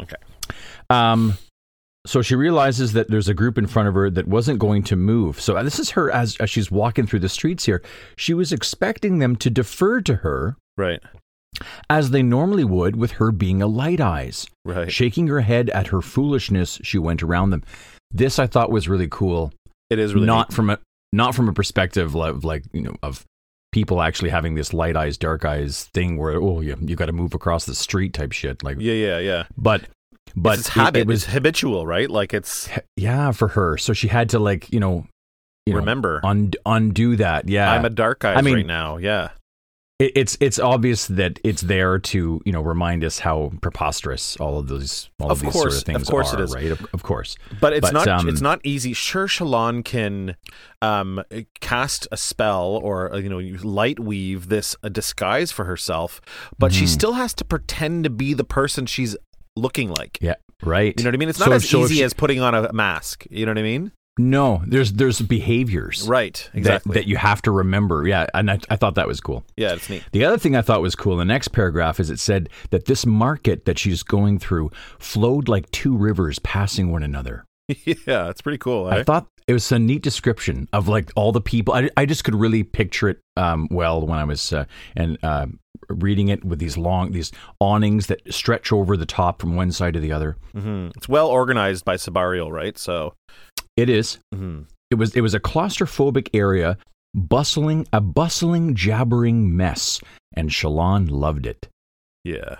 Okay. Um, so she realizes that there's a group in front of her that wasn't going to move. So uh, this is her as, as she's walking through the streets here. She was expecting them to defer to her Right. as they normally would with her being a light eyes. Right. Shaking her head at her foolishness, she went around them. This I thought was really cool. It is really not from a not from a perspective of like you know of people actually having this light eyes dark eyes thing where oh yeah you got to move across the street type shit like. Yeah. Yeah. Yeah. but but it's it- habit. it, was it's habitual, right? Like it's yeah for her. So she had to like you know, you know, remember. un- undo that. Yeah, I'm a dark eyes I mean- right now. Yeah. it, it's it's obvious that it's there to you know remind us how preposterous all of those all of, Of these course, sort of things of course are, it is. right? Of, of course. But it's But, not um, it's not easy. Sure, Shallan can um, cast a spell or uh, you know light weave this a disguise for herself, but she Mhm. still has to pretend to be the person she's looking like. Yeah, right. You know what I mean? It's not So- as so easy she- as putting on a mask. You know what I mean? no. There's there's behaviors Right. that, Exactly. that you have to remember. Yeah, and I, I thought that was cool. yeah, it's neat. The other thing I thought was cool the next paragraph is it said that this market that she's going through flowed like two rivers passing one another. yeah, it's pretty cool. I eh? thought it was a neat description of like all the people. I, I just could really picture it um, well when I was uh, and uh, reading it with these long these awnings that stretch over the top from one side to the other. hmm It's well organized by Sebarial, right? So. It is. mhm. It was it was a claustrophobic area, bustling a bustling jabbering mess, and Shallan loved it. Yeah.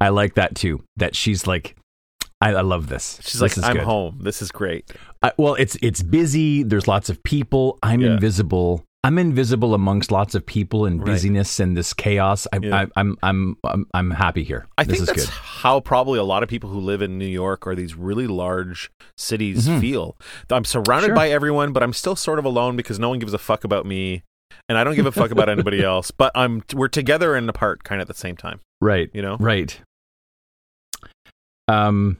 I like that too. That she's like, I, I love this. She's This like, is I'm good." home. This is great. I, well, it's it's busy. There's lots of people. I'm Yeah. invisible. I'm invisible amongst lots of people and Right. busyness and this chaos. I, Yeah. I, I'm I'm I'm I'm happy here. I this think that's good. how probably a lot of people who live in New York or these really large cities Mhm. feel. I'm surrounded Sure. by everyone, but I'm still sort of alone because no one gives a fuck about me, and I don't give a fuck about anybody else. But I'm we're together and apart, kind of at the same time. Right. You know? Right. Um,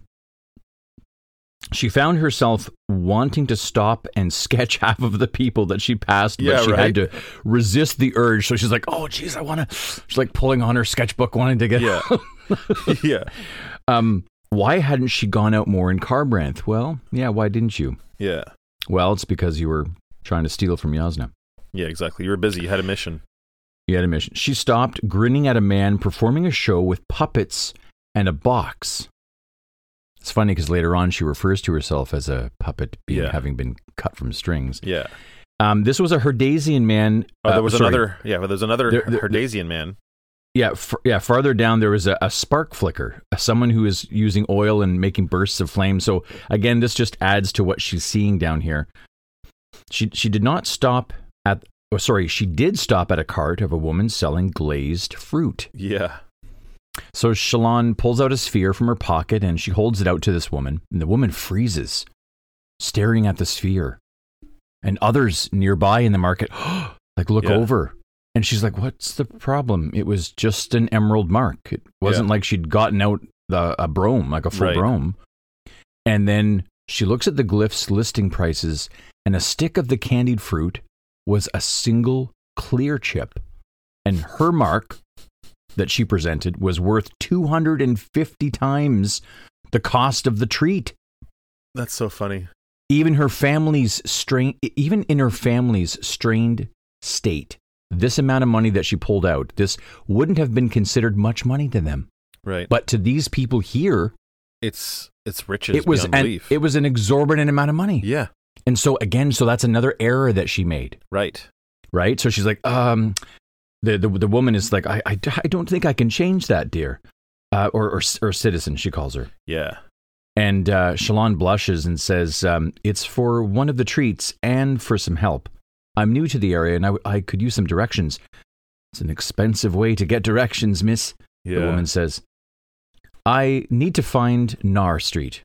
she found herself wanting to stop and sketch half of the people that she passed, but Yeah, she right. had to resist the urge. So she's like, "Oh, geez, I want to." She's like pulling on her sketchbook, wanting to get. Yeah. yeah, Um, why hadn't she gone out more in Kharbranth? Well, yeah, why didn't you? yeah, Well, it's because you were trying to steal from Jasnah. yeah. Exactly. You were busy. You had a mission. You had a mission. She stopped, grinning at a man performing a show with puppets and a box. It's funny because later on she refers to herself as a puppet, being, Yeah. having been cut from strings. Yeah. Um, this was a Herdazian man. Oh, uh, there was sorry. another. Yeah, but there's another There- there- Herdazian man. Yeah, f- yeah. Farther down, there was a, a spark flicker, uh, someone who is using oil and making bursts of flame. So again, this just adds to what she's seeing down here. She she did not stop at. Oh, sorry, she did stop at a cart of a woman selling glazed fruit. Yeah. So Shallan pulls out a sphere from her pocket and she holds it out to this woman, and the woman freezes, staring at the sphere. And others nearby in the market like look Yeah. over. And she's like, What's the problem? It was just an emerald mark. It wasn't Yeah. like she'd gotten out the, a broam, like a full Right. broam. And then she looks at the glyph's listing prices, and a stick of the candied fruit was a single clear chip. And her mark that she presented was worth 250 times the cost of the treat. That's so funny. Even her family's strain, even in her family's strained state, this amount of money that she pulled out, this wouldn't have been considered much money to them. Right. But to these people here, it's it's riches. it was beyond an, belief. it was an exorbitant amount of money. yeah. And so again, so that's another error that she made, Right. right? So she's like, um, the the, the woman is like, I, I, I don't think I can change that, dear, uh, or, or or citizen, she calls her. Yeah. And uh, Shallan blushes and says, um, It's for one of the treats and for some help. I'm new to the area and I, I could use some directions. It's an expensive way to get directions, miss. Yeah. The woman says, I need to find Nar Street.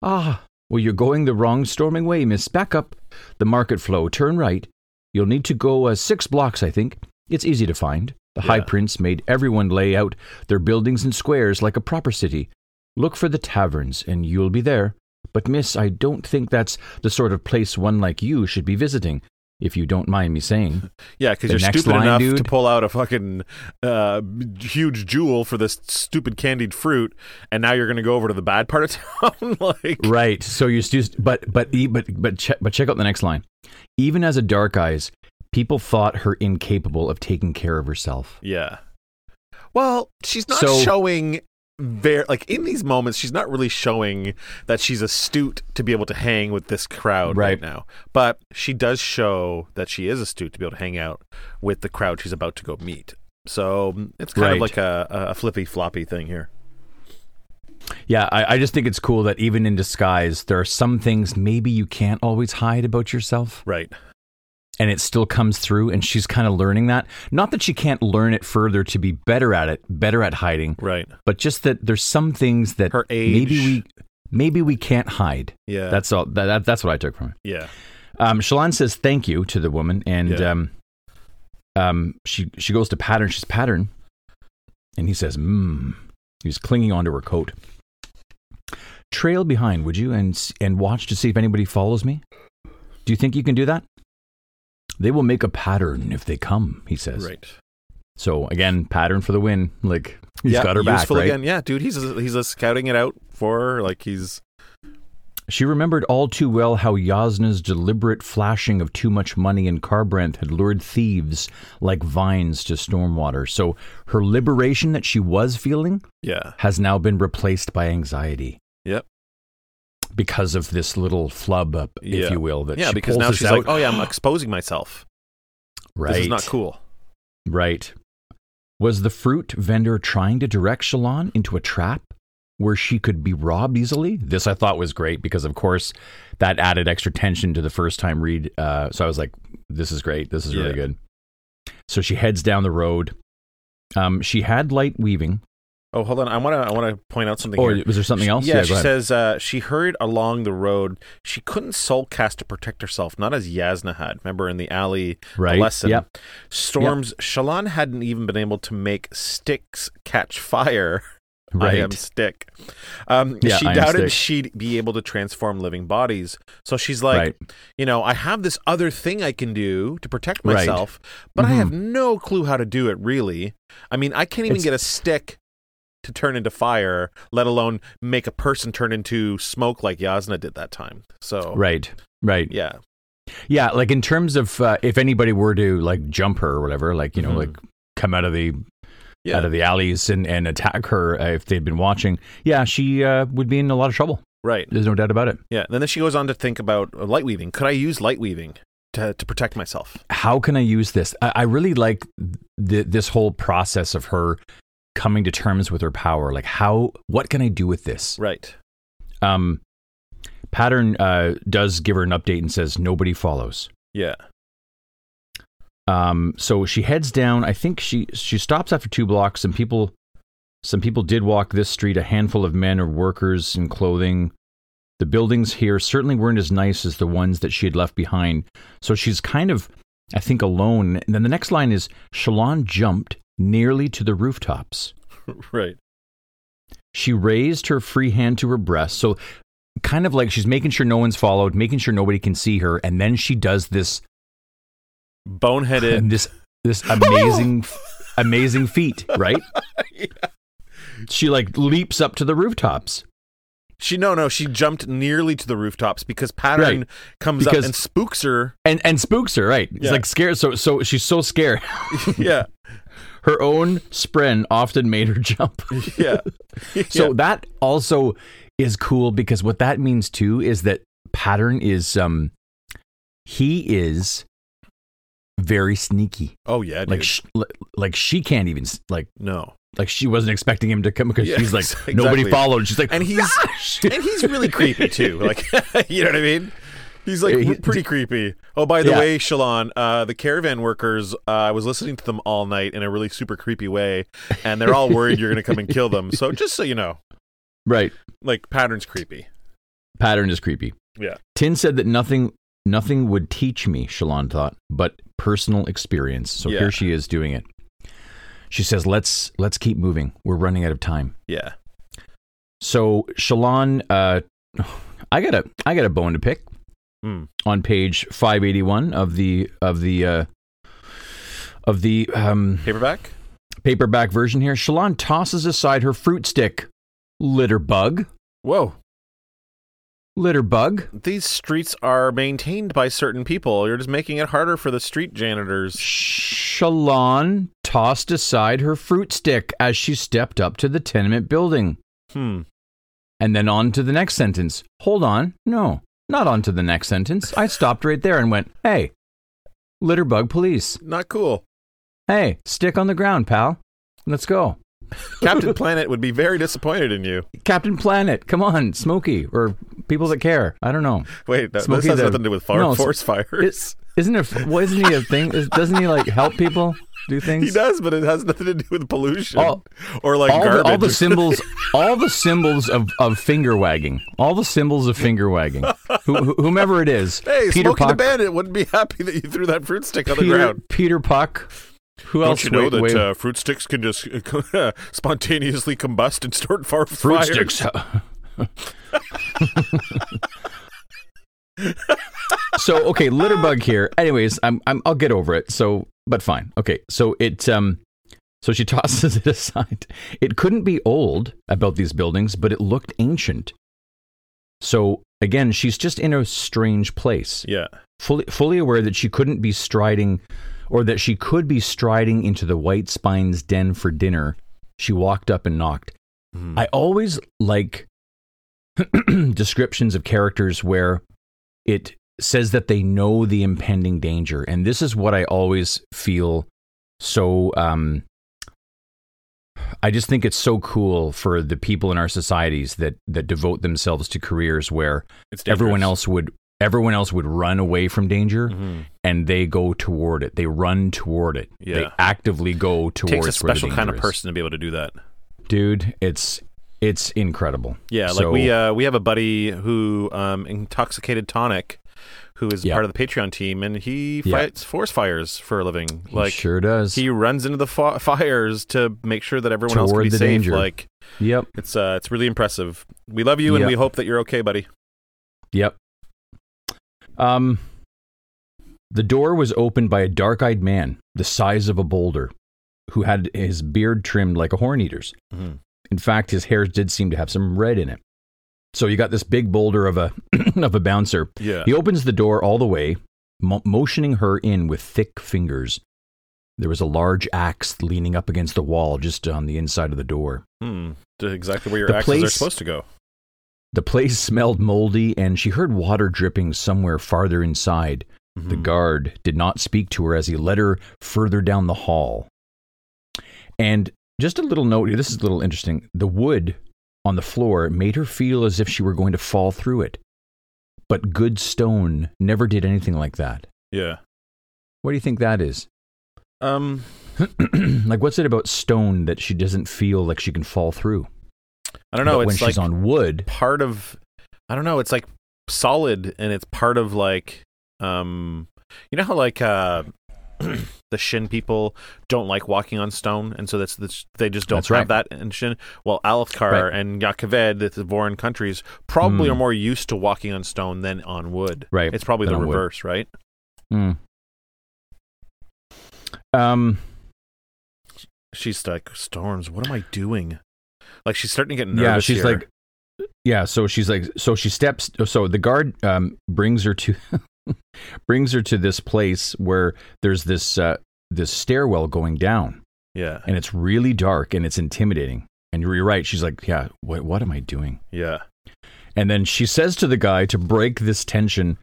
Ah, well, you're going the wrong storming way, miss. Back up the market flow, turn right. You'll need to go uh, six blocks, I think. It's easy to find. The High Prince made everyone lay out their buildings and squares like a proper city. Look for the taverns, and you'll be there. But, miss, I don't think that's the sort of place one like you should be visiting, if you don't mind me saying. Yeah, because you're stupid line, enough to pull out a fucking uh, huge jewel for this stupid candied fruit, and now you're going to go over to the bad part of town. like, Right. So you're just, but but but but check, but check out the next line. Even as a dark eyes, people thought her incapable of taking care of herself. yeah. Well, she's not So- showing very like in these moments. She's not really showing that she's astute to be able to hang with this crowd right, Right. now. But she does show that she is astute to be able to hang out with the crowd she's about to go meet. So it's kind of like a, a flippy floppy thing here. Yeah, I, I just think it's cool that even in disguise, there are some things maybe you can't always hide about yourself, Right. And it still comes through. And she's kind of learning that. Not that she can't learn it further to be better at it, better at hiding, Right. but just that there's some things that Her age. maybe we maybe we can't hide. Yeah. That's all. That, that, that's what I took from it. yeah. Um, Shallan says thank you to the woman, and Yeah. um, um, she she goes to pattern. She's pattern, and he says, "Mmm." He's clinging onto her coat. Trail behind, would you, and and watch to see if anybody follows me. Do you think you can do that? They will make a pattern if they come. He says. Right. So again, pattern for the win. Like he's yeah, got her back, right? again. Yeah, dude, he's a, he's a scouting it out for her. Like he's She remembered all too well how Jasnah's deliberate flashing of too much money in Kharbranth had lured thieves like vines to Stormwater. So her liberation that she was feeling yeah. has now been replaced by anxiety Yep. Because of this little flub, up, if Yeah. you will. That Yeah, because now she's out. like, oh yeah, I'm exposing myself. right, This is not cool. right. Was the fruit vendor trying to direct Shallan into a trap? Where she could be robbed easily. This I thought was great because, of course, that added extra tension to the first time read. Uh, so I was like, "This is great. This is really good." So she heads down the road. Um, she had light weaving. Oh, hold on. I want to I want to point out something Or here. was there something else? Yeah, go she ahead. says uh, she hurried along the road. She couldn't soul cast to protect herself, not as Jasnah had. Remember in the alley Right. lesson? Yep. Storms. Shallan hadn't even been able to make sticks catch fire. I Right. am stick. Um, Yeah, she I doubted she'd be able to transform living bodies. So she's like, right. you know, I have this other thing I can do to protect Right. myself, but I Mhm. have no clue how to do it really. I mean, I can't even It's- get a stick to turn into fire, let alone make a person turn into smoke like Jasnah did that time. So, Right. Right. yeah. Yeah. Like in terms of uh, if anybody were to like jump her or whatever, like you know, Mhm. like come out of the Yeah. out of the alleys and, and attack her uh, if they'd been watching. Yeah, she uh, would be in a lot of trouble. right. There's no doubt about it. Yeah. And then she goes on to think about light weaving. Could I use light weaving to, to protect myself? how can I use this? I, I really like th- this whole process of her coming to terms with her power. Like, how, what can I do with this? Right. Um, Pattern uh, does give her an update and says nobody follows. Yeah. Um, so she heads down. I think she she stops after two blocks. Some people, some people did walk this street. A handful of men or workers in clothing. The buildings here certainly weren't as nice as the ones that she had left behind. So she's kind of, I think, alone. And then the next line is Shallan jumped nearly to the rooftops. right. She raised her free hand to her breast. So kind of like she's making sure no one's followed, making sure nobody can see her, and then she does this Boneheaded. this this amazing amazing feat, right? She like leaps up to the rooftops. She no no she jumped nearly to the rooftops because pattern Right. comes Because- up and spooks her. And and spooks her, right? It's like scared so so she's so scared. yeah Her own spren often made her jump. yeah. So that also is cool because what that means too is that pattern is um he is very sneaky. oh yeah dude. Like sh- li- like she can't even like no like she wasn't expecting him to come because Yeah, she's like exactly. nobody followed. She's like and he's and he's really creepy too. Like you know what I mean? He's like He- pretty creepy. Oh, by the Yeah. way, Shallan, uh, the caravan workers, uh, I was listening to them all night in a really super creepy way, and they're all worried you're going to come and kill them. So just so you know, right. like pattern's creepy. Pattern is creepy. Yeah. Tyn said that nothing nothing would teach me, Shallan thought, but personal experience. So Yeah. here she is doing it. She says, "Let's let's keep moving. We're running out of time." Yeah. So Shallan, uh, I got a I got a bone to pick Hmm. on page five eighty one of the of the uh, of the um, Paperback. paperback version here. Shallan tosses aside her fruit stick. Litter bug, Whoa. litter bug. These streets are maintained by certain people. You're just making it harder for the street janitors. Shallan tossed aside her fruit stick as she stepped up to the tenement building. Hmm. And then on to the next sentence. Hold on. No, not on to the next sentence. I stopped right there and went, hey, litterbug police. Not cool. Hey, stick on the ground, pal. Let's go. Captain Planet would be very disappointed in you. Captain Planet, come on, Smokey, or people that care. I don't know. Wait, that, Smokey this has the- nothing to do with far, no, force fires. Is, isn't it? Well, isn't he a thing? Doesn't he like help people do things? he does, but it has nothing to do with pollution All- or like all garbage. the, all the symbols, all the symbols of, of finger wagging, all the symbols of finger wagging. Who, who- whomever it is, hey, Peter Smokey the Puck, Bandit wouldn't be happy that you threw that fruit stick on the ground. Peter Puck. Who else? Don't you know Wait, that wait. Uh, fruit sticks can just spontaneously combust and start far fruit fires? sticks? so okay, litter bug here. Anyways, I'm, I'm I'll get over it. So, but fine. Okay, so it um, so she tosses it aside. It couldn't be old about these buildings, but it looked ancient. So again, she's just in a strange place. Yeah. fully fully aware that she couldn't be striding or that she could be striding into the white spine's den for dinner she walked up and knocked Mhm. i always like descriptions of characters where it says that they know the impending danger and this is what i always feel so um I just think it's so cool for the people in our societies that that devote themselves to careers where everyone else would everyone else would run away from danger Mhm. and they go toward it they run toward it they actively go towards takes a special kind of is. person to be able to do that. dude it's it's incredible Yeah, So- like we uh, we have a buddy who um, intoxicated tonic, who is Yeah. part of the Patreon team, and he fights force fires for a living. He Like sure does he runs into the fi- fires to make sure that everyone else can be the safe. danger. Like yep it's uh, it's really impressive. We love you, and we hope that you're okay, buddy. Yep. Um, the door was opened by a dark-eyed man, the size of a boulder, who had his beard trimmed like a horn eater's. Mhm. In fact, his hair did seem to have some red in it. So you got this big boulder of a of a bouncer. Yeah, He opens the door all the way, mo- motioning her in with thick fingers. There was a large axe leaning up against the wall just on the inside of the door. hmm. Exactly where your The axes are supposed to go. The place smelled moldy, and she heard water dripping somewhere farther inside. The Mhm. guard did not speak to her as he led her further down the hall. And just a little note here this is a little interesting. The wood on the floor made her feel as if she were going to fall through it. But good stone never did anything like that. Yeah. What do you think that is? Um. like, what's it about stone that she doesn't feel like she can fall through? I don't know. But when it's she's on wood, part of. I don't know. It's like solid, and it's part of like um. You know how like uh. the Shin people don't like walking on stone, and so that's, that's they just don't That's have right. that in Shin. Well, Alethkar Right. and Jah Keved, the Vorin countries, probably Hmm. are more used to walking on stone than on wood. right? It's probably than the on wood. reverse, right? Mm. Um, She's like, Storms, what am I doing? Like she's starting to get nervous. yeah, she's here. like, yeah. So she's like, so she steps. So the guard um, brings her to brings her to this place where there's this uh, this stairwell going down, yeah, and it's really dark and it's intimidating. And you're, right. She's like, yeah. What what am I doing? yeah. And then she says to the guy to break this tension,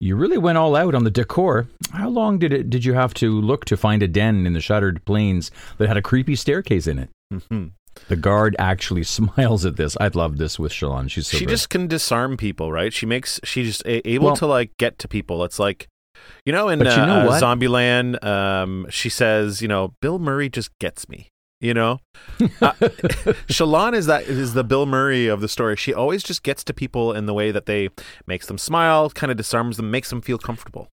"You really went all out on the decor. How long did it did you have to look to find a den in the Shattered Plains that had a creepy staircase in it?" Mhm. The guard actually smiles at this. I love this with Shallan. She's so she great. just can disarm people, right? She makes she's just a- able Well- to like get to people. It's like you know in you know uh. Zombieland, um, she says, you know, Bill Murray just gets me. You know, uh, Shallan is that is the Bill Murray of the story. She always just gets to people in the way that they makes them smile, kind of disarms them, makes them feel comfortable,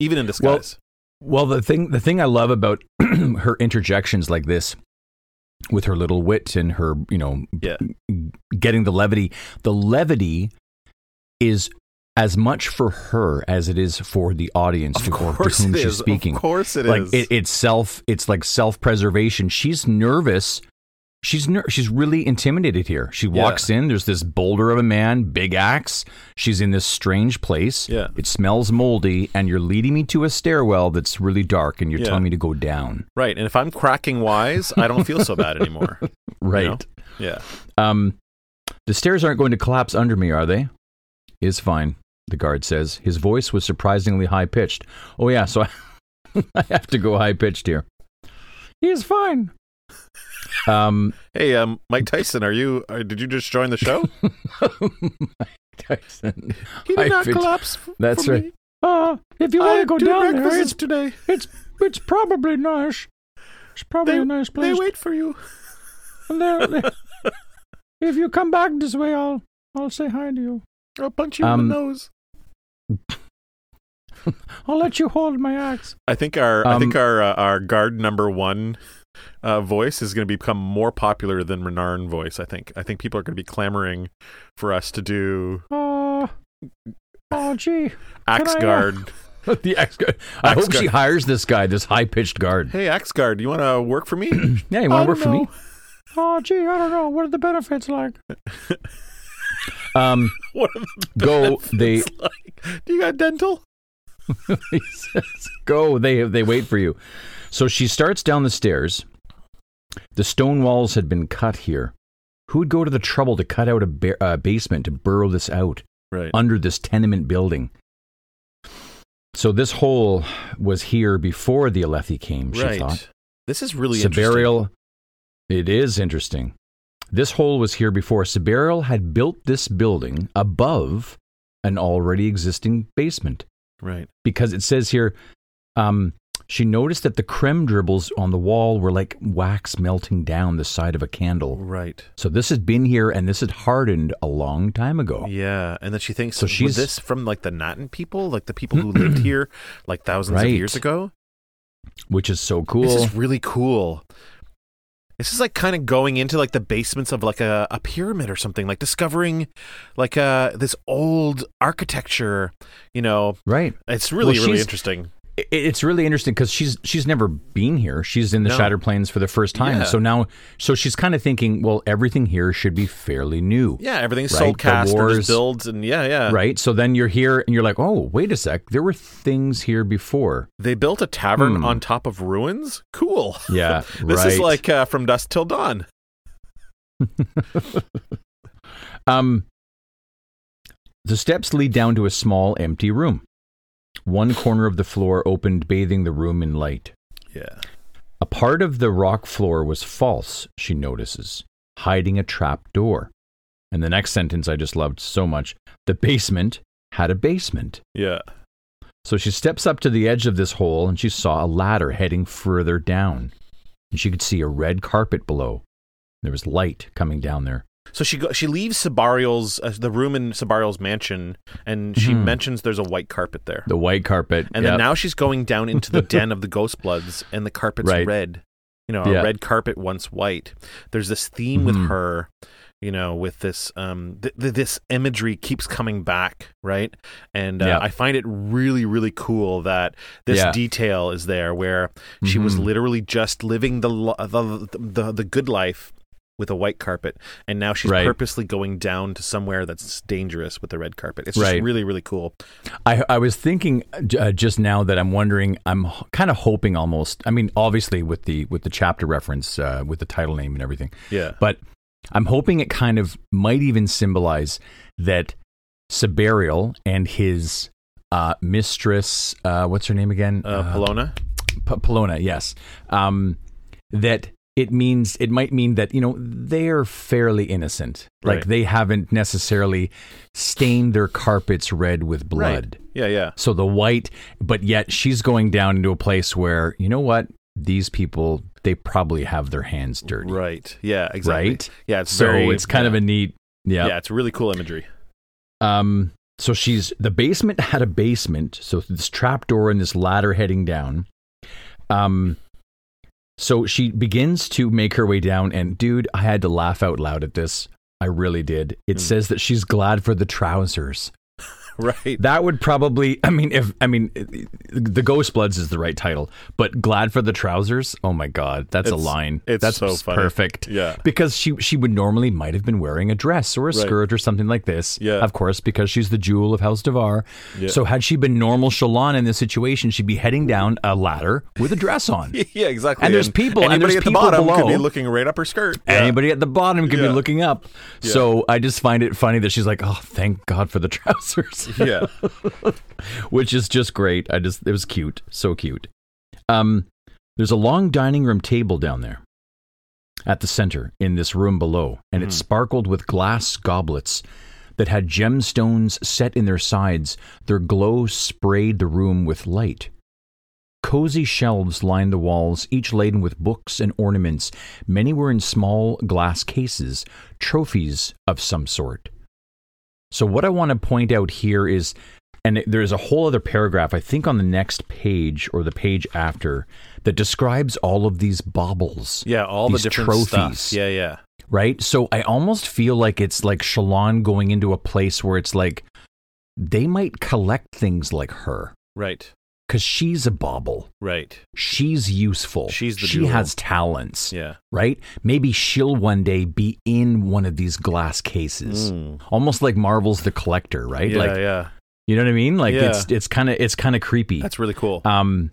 even in disguise. Well, the thing the thing I love about her interjections like this with her little wit and her, you know, Yeah. getting the levity, the levity is as much for her as it is for the audience to, or to whom she's is. speaking. Of course it is. like it, it's self it's like self-preservation. She's nervous. She's ner- she's really intimidated here. She walks in, there's this boulder of a man, big axe. She's in this strange place. Yeah. It smells moldy and you're leading me to a stairwell that's really dark and you're Yeah. telling me to go down. right. And if I'm cracking wise, I don't feel so bad anymore. Right. know? Yeah. Um the stairs aren't going to collapse under me, are they? Is fine, the guard says. His voice was surprisingly high pitched. Oh yeah, so I, I have to go high pitched here. He is fine. Um, Hey, um, Mike Tyson, are you? Uh, did you just join the show? Mike Tyson. He I did not fit- collapse. f- That's for right. me. Uh, if you want to had go two down there, breakfasts it's, today. it's it's probably nice. It's probably They, a nice place. they wait for you. And there- there- if you come back this way, I'll I'll say hi to you. I'll punch you Um, in the nose. I'll let you hold my axe. I think our I um, think our uh, our guard number one uh, voice is going to become more popular than Renarin voice. I think I think people are going to be clamoring for us to do Oh, oh, gee. axe I, uh, guard. the axe guard. I Axe hope she hires this guy, this high pitched guard. Hey, axe guard, you want to work for me? Yeah, you want to work don't for me? Oh, gee, I don't know. What are the benefits like? um, What are the go. They like? Do you got dental? he says, "Go." They they wait for you. So she starts down the stairs. The stone walls had been cut here. Who would go to the trouble to cut out a ba- uh, basement to burrow this out Right. under this tenement building? So this hole was here before the Alethi came. She right. thought. This is really interesting. Sebarial. It is interesting. This hole was here before. Sebarial had built this building above an already existing basement Right. because it says here um, she noticed that the crem dribbles on the wall were like wax melting down the side of a candle. Right. So this had been here and this had hardened a long time ago. Yeah, and then she thinks So was she's- this from like the Natan people, like the people who lived here like thousands Right. of years ago. Which is so cool. This is really cool. This is like kind of going into like the basements of like a, a pyramid or something, like discovering like uh this old architecture. You know, right. it's really Well, really interesting. It- It's really interesting because she's she's never been here. She's in the No. Shattered Plains for the first time. Yeah. So now, so she's kind of thinking, well, everything here should be fairly new, Yeah, everything's Right, the cast wars- just builds, and yeah, yeah. right? So then you're here and you're like, oh, wait a sec, there were things here before. They built a tavern Hmm. on top of ruins. Cool. Yeah, This right. is like uh, from dusk till dawn. Um, the steps lead down to a small empty room. One corner of the floor opened, bathing the room in light. Yeah. A part of the rock floor was false, she notices, hiding a trap door. And the next sentence I just loved so much the basement had a basement. Yeah. So she steps up to the edge of this hole and she saw a ladder heading further down. And she could see a red carpet below. There was light coming down there. So she go, she leaves Sebarial's uh, the room in Sebarial's mansion, and she Mhm. mentions there's a white carpet there. The white carpet. And yep. then now she's going down into the den of the Ghostbloods, and the carpet's Right. red. You know, a red carpet once white. There's this theme with Mhm. her. You know, with this um, th- th- this imagery keeps coming back, right? And uh, Yeah. I find it really, really cool that this Yeah. detail is there, where she was Mhm. literally just living the, lo- the the the good life with a white carpet, and now she's Right. purposely going down to somewhere that's dangerous with the red carpet. It's just Right. really, really cool. I, I was thinking uh, just now that I'm wondering. I'm kind of hoping almost. I mean, obviously with the with the chapter reference, uh, with the title name and everything. Yeah. But I'm hoping it kind of might even symbolize that Sebarial and his uh, mistress, uh, what's her name again? Uh, Palona. P- Palona, yes. Um, that it means it might mean that you know they're fairly innocent, like they haven't necessarily stained their carpets red with blood. Yeah, yeah. So the white, but yet she's going down into a place where you know what these people they probably have their hands dirty, Right. Yeah, exactly. right? Yeah, it's so very it's kind yeah. of a neat, yeah. Yeah, it's really cool imagery. Um, so she's the basement had a basement, so this trap door and this ladder heading down. Um, so she begins to make her way down, and dude, I had to laugh out loud at this. I really did. It Hmm. says that she's glad for the trousers. Right. That would probably, I mean, if I mean, the Ghostbloods is the right title, but glad for the trousers. Oh my god, that's a line. it's that's so funny. perfect. Yeah. because she she would normally might have been wearing a dress or a Right. skirt or something like this. Yeah. of course, because she's the jewel of House Davar. Yeah. So had she been normal Shallan in this situation, she'd be heading mm-hmm. down a ladder with a dress on. yeah, exactly. And there's people- and Anybody there's at the people bottom could be looking right up her skirt. Yeah. Anybody at the bottom could Yeah. be looking up. So I just find it funny that she's like, "Oh, thank God for the trousers." Yeah. which is just great. I just it was cute, so cute. Um, there's a long dining room table down there. at the center in this room below, and it sparkled with glass goblets that had gemstones set in their sides. Their glow sprayed the room with light. Cozy shelves lined the walls, each laden with books and ornaments. Many were in small glass cases, trophies of some sort. So, what I want to point out here is, and there's a whole other paragraph, I think on the next page or the page after, that describes all of these baubles. Yeah, all These the different trophies. stuff. Yeah, yeah. Right? So, I almost feel like it's like Shallan going into a place where it's like they might collect things like her Right. Because she's a bauble. Right. She's useful. She's the she jewel. has talents. Yeah. Right? Maybe she'll one day be in one of these glass cases. Mm. Almost like Marvel's the collector, right? Yeah, like yeah. you know what I mean? Like Yeah. it's it's kind of it's kind of creepy. That's really cool. um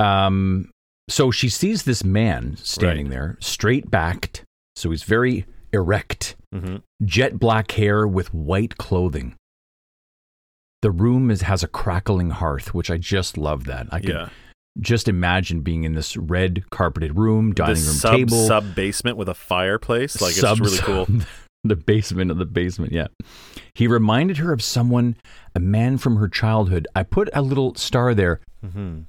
um so she sees this man standing Right. there, straight backed, so he's very erect, hmm jet black hair with white clothing. The room is has a crackling hearth, which I just love that. I can Yeah. just imagine being in this red carpeted room, dining room sub, table, sub basement with a fireplace. Like sub- it's really cool. the basement of the basement, yeah. He reminded her of someone, a man from her childhood. I put a little star there. hmm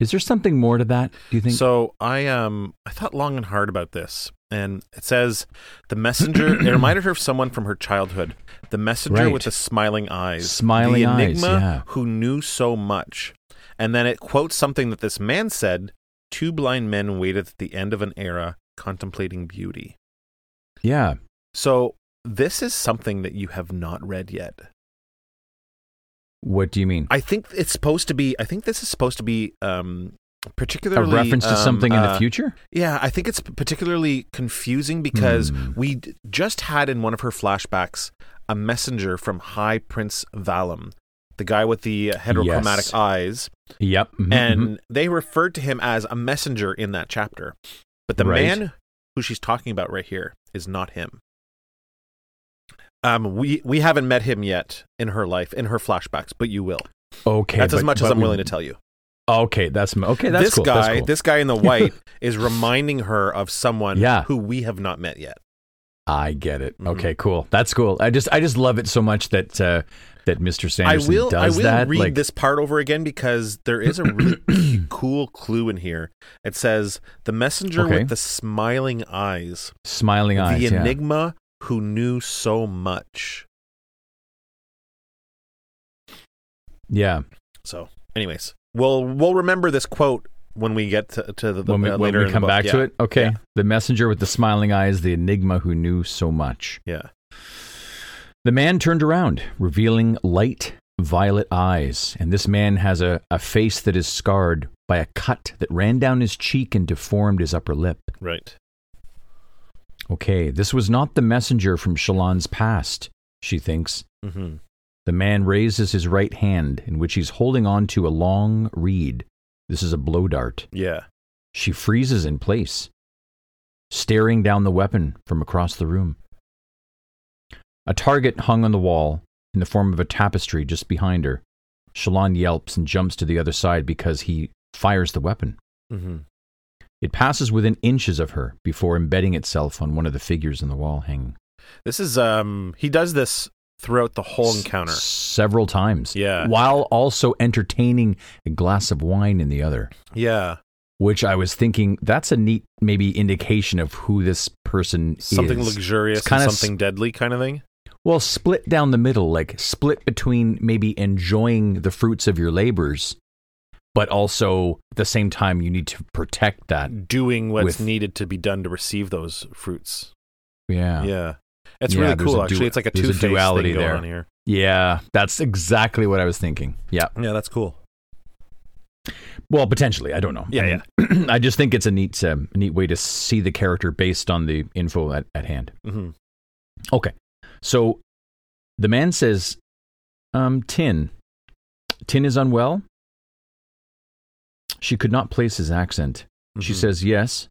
Is there something more to that? Do you think? So I um I thought long and hard about this, and it says the messenger. it reminded her of someone from her childhood. The messenger Right. with the smiling eyes, Smiling the eyes, enigma yeah. who knew so much. And then it quotes something that this man said: Two blind men waited at the end of an era, contemplating beauty." yeah. So this is something that you have not read yet. What do you mean? I think it's supposed to be. I think this is supposed to be um, Particularly a reference to um, something in the uh, future? Yeah, I think it's particularly confusing because Hmm. we just had in one of her flashbacks a messenger from High Prince Valam, the guy with the uh, heterochromatic Yes. eyes, Yep. mhm, and mhm. they referred to him as a messenger in that chapter. But the Right. man who she's talking about right here is not him. Um, we we haven't met him yet in her life in her flashbacks, but you will. okay. That's as much as I'm we- willing to tell you. Okay, that's okay. That's this cool. guy, that's cool. this guy in the white, is reminding her of someone Yeah. who we have not met yet. I get it. Mhm. Okay, cool. That's cool. I just I just love it so much that uh, that Mr. I Sanderson will, I does will that. read like, this part over again because there is a really cool clue in here. It says the messenger Okay. with the smiling eyes, smiling eyes. the yeah. enigma who knew so much. Yeah. So, anyways, we'll we'll remember this quote when we get to, to the, when we, uh, when later we in come back Yeah. to it. Okay. Yeah. The messenger with the smiling eyes, the enigma who knew so much. Yeah. The man turned around, revealing light violet eyes, and this man has a, a face that is scarred by a cut that ran down his cheek and deformed his upper lip. Right. Okay, this was not the messenger from Shallan's past, she thinks. hmm The man raises his right hand, in which he's holding on to a long reed. This is a blow dart. Yeah. She freezes in place, staring down the weapon from across the room. A target hung on the wall in the form of a tapestry just behind her. Shallan yelps and jumps to the other side because he fires the weapon. Mm-hmm. It passes within inches of her before embedding itself on one of the figures in the wall hanging. This is um he does this throughout the whole S- encounter. several times. Yeah. While also entertaining a glass of wine in the other. Yeah. Which I was thinking that's a neat maybe indication of who this person is. Something is. luxurious It's kinda and s- something deadly kind of thing. Well, split down the middle, like split between maybe enjoying the fruits of your labors, but also at the same time you need to protect that. Doing what's With- needed to be done to receive those fruits. Yeah. Yeah. It's Yeah, really cool actually. du- it's like a two-faced duality thing going there. on here. Yeah, that's exactly what I was thinking. Yeah. Yeah, that's cool. Well, potentially, I don't know. Yeah, I mean, I just think it's a neat, a neat way to see the character based on the info at, at hand. hmm Okay. So the man says, um, Tyn. Tyn is unwell? She could not place his accent. She Mhm. says, Yes.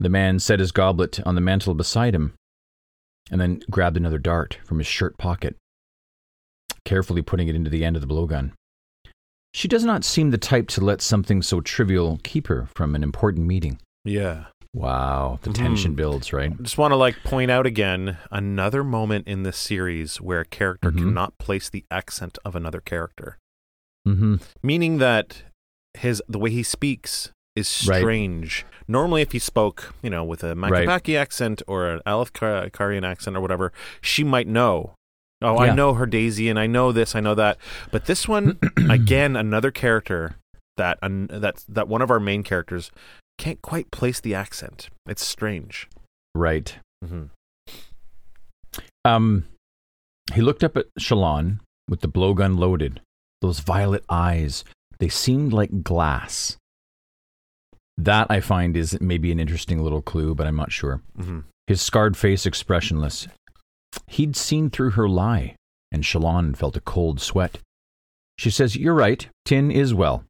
The man set his goblet on the mantel beside him and then grabbed another dart from his shirt pocket, carefully putting it into the end of the blowgun. She does not seem the type to let something so trivial keep her from an important meeting. Yeah. Wow, the Mhm. tension builds, right? Just want to like point out again another moment in this series where a character Mhm. cannot place the accent of another character, Mm-hmm. meaning that his the way he speaks is Right. strange. Normally, if he spoke, you know, with a Right. Accent or an Alefkarian accent or whatever, she might know. Oh, I know Herdazian, and I know this, I know that. But this one, again, another character that that that one of our main characters can't quite place the accent. It's strange. Right. Mm-hmm. Um, he looked up at Shallan with the blowgun loaded. Those violet eyes, they seemed like glass. That I find is maybe an interesting little clue, but I'm not sure. hmm His scarred face expressionless. He'd seen through her lie, and Shallan felt a cold sweat. She says, You're right, Tyn is well.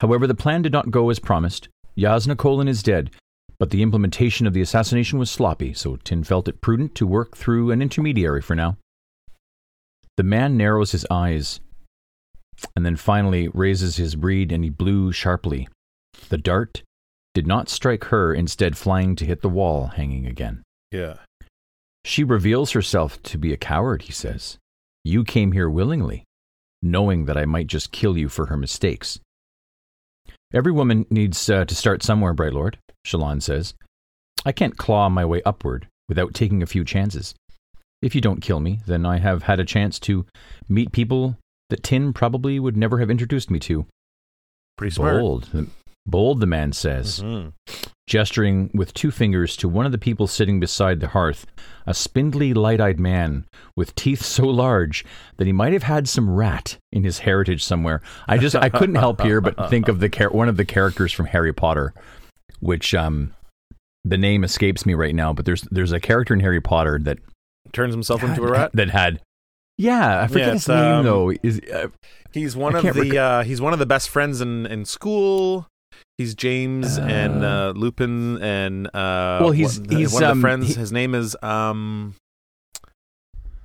However, the plan did not go as promised. Jasnah Kholin is dead, but the implementation of the assassination was sloppy, so Tyn felt it prudent to work through an intermediary for now. The man narrows his eyes and then finally raises his breed and he blew sharply. The dart did not strike her, instead, flying to hit the wall hanging again. Yeah. She reveals herself to be a coward, he says. You came here willingly, knowing that I might just kill you for her mistakes. Every woman needs uh, to start somewhere, Bright Lord, Shallan says. I can't claw my way upward without taking a few chances. If you don't kill me, then I have had a chance to meet people that Tyn probably would never have introduced me to. Pretty smart. Bold. The- Bold, the man says Mhm. gesturing with two fingers to one of the people sitting beside the hearth, a spindly, light eyed man with teeth so large that he might have had some rat in his heritage somewhere. I just I couldn't help here but think of the char- one of the characters from Harry Potter, which um the name escapes me right now, but there's there's a character in Harry Potter that Turns himself into a rat. that had yeah, I forget Yeah, his name um, though. Is uh, He's one of the rec- uh, he's one of the best friends in in school. He's James and uh, Lupin and uh, Well, he's- one, he's, one of um, the friends. he- his name is um.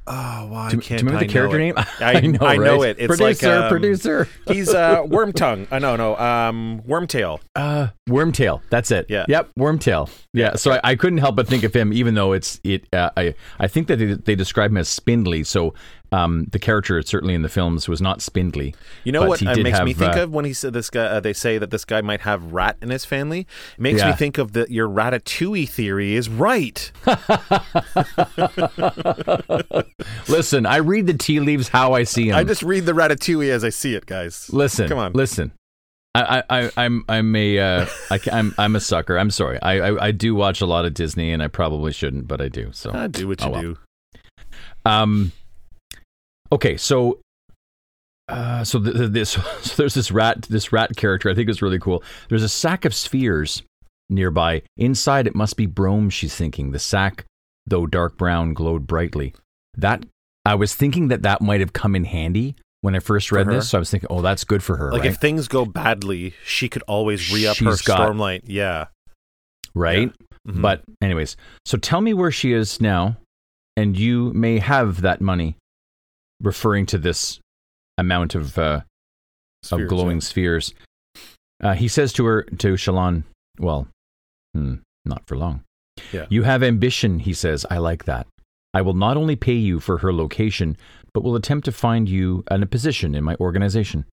Oh, why do, do can't you remember I the character name? I- know, I know it. It's producer, like, um, producer. He's uh, Wormtongue. Uh, no, no, um, Wormtail. Uh, Wormtail. That's it. Yeah. Yep. Wormtail. Yeah. So I, I couldn't help but think of him, even though it's it. Uh, I I think that they, they describe him as spindly. So um, the character certainly in the films was not spindly. You know what uh, did makes me think uh, of when he said this guy? Uh, they say that this guy might have rat in his family. It makes Yeah. me think of the your Ratatouille theory is right. Listen, I read the tea leaves how I see them. I just read the Ratatouille as I see it, guys. listen. come on. Listen. I, I, I- I'm I'm a uh, I, I'm I'm a sucker. I'm sorry. I, I I do watch a lot of Disney, and I probably shouldn't, but I do. So Ah, do what you Oh, well. do. Um. Okay, so. Uh, so th- th- this so there's this rat this rat character I think is really cool. There's a sack of spheres nearby. Inside it must be broam. She's thinking the sack, though dark brown, glowed brightly. That I was thinking that that might have come in handy when I first read this. So I was thinking, oh, that's good for her, Like right? if things go badly, she could always re up her got- stormlight. Yeah. right? Mhm. But anyways, so tell me where she is now, and you may have that money, referring to this amount of uh, Spheres, of glowing yeah. spheres. Uh, he says to her, to Shallan, well, hmm, not for long. Yeah. You have ambition, he says. I like that. I will not only pay you for her location, but will attempt to find you an- a position in my organization.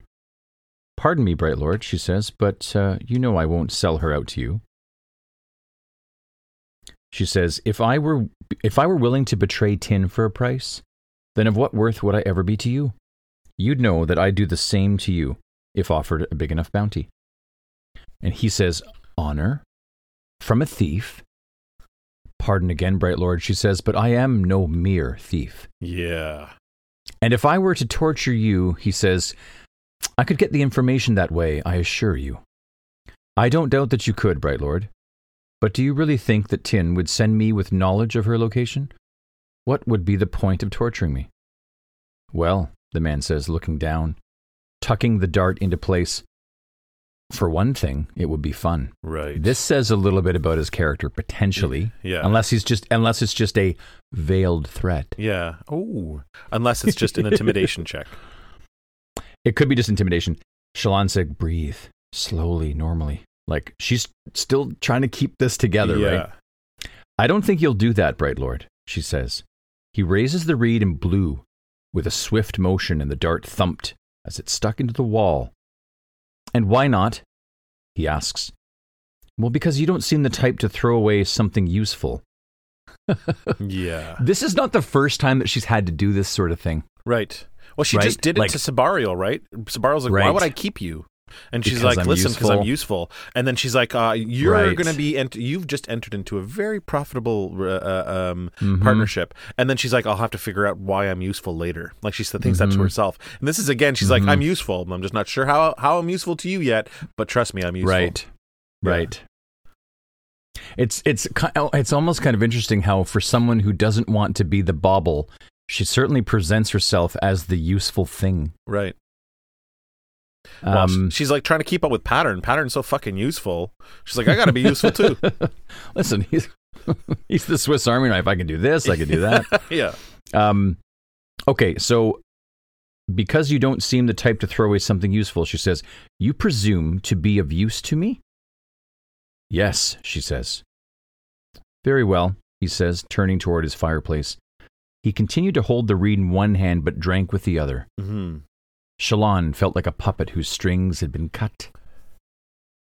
Pardon me, Bright Lord, she says, but uh, you know I won't sell her out to you. She says, if I were if I were willing to betray Tyn for a price, then of what worth would I ever be to you? You'd know that I'd do the same to you if offered a big enough bounty. And he says, Honor? From a thief? Pardon again, Bright Lord, she says, but I am no mere thief. Yeah. And if I were to torture you, he says, I could get the information that way, I assure you. I don't doubt that you could, Bright Lord. But do you really think that Tyn would send me with knowledge of her location? What would be the point of torturing me? Well, the man says, looking down, tucking the dart into place. For one thing, it would be fun. Right. This says a little bit about his character, potentially, Yeah. unless he's just unless it's just a veiled threat. Yeah. Oh. Unless it's just an intimidation check. It could be just intimidation. Shallan said, breathe slowly, normally. Like she's still trying to keep this together, yeah. right? I don't think you'll do that, Bright Lord, she says. He raises the reed and blew with a swift motion, and the dart thumped as it stuck into the wall. And why not? He asks. Well, because you don't seem the type to throw away something useful. Yeah. This is not the first time that she's had to do this sort of thing. Right. Well, she Right? just did it Like- to Sebarial, right? Sebarial's like, why would I keep you? And she's Because like, I'm listen, because I'm useful. And then she's like, uh, you're Right. going to be, ent- you've just entered into a very profitable uh, uh, um, Mhm. partnership. And then she's like, I'll have to figure out why I'm useful later. Like she said, thinks that to Mhm. herself. And this is again, she's like, Mhm. I'm useful. I'm just not sure how how I'm useful to you yet, but trust me, I'm useful. Right. Yeah. Right. It's it's oh, it's almost kind of interesting how for someone who doesn't want to be the bauble, she certainly presents herself as the useful thing. Right. Well, Um, she's like trying to keep up with Pattern. Pattern's so fucking useful. She's like, I got to be useful too. listen, he's he's the Swiss Army knife. I can do this. I can do that. yeah. Um, okay, so because you don't seem the type to throw away something useful, she says, you presume to be of use to me? Yes, she says. Very well, he says, turning toward his fireplace. He continued to hold the reed in one hand but drank with the other. hmm Shallan felt like a puppet whose strings had been cut.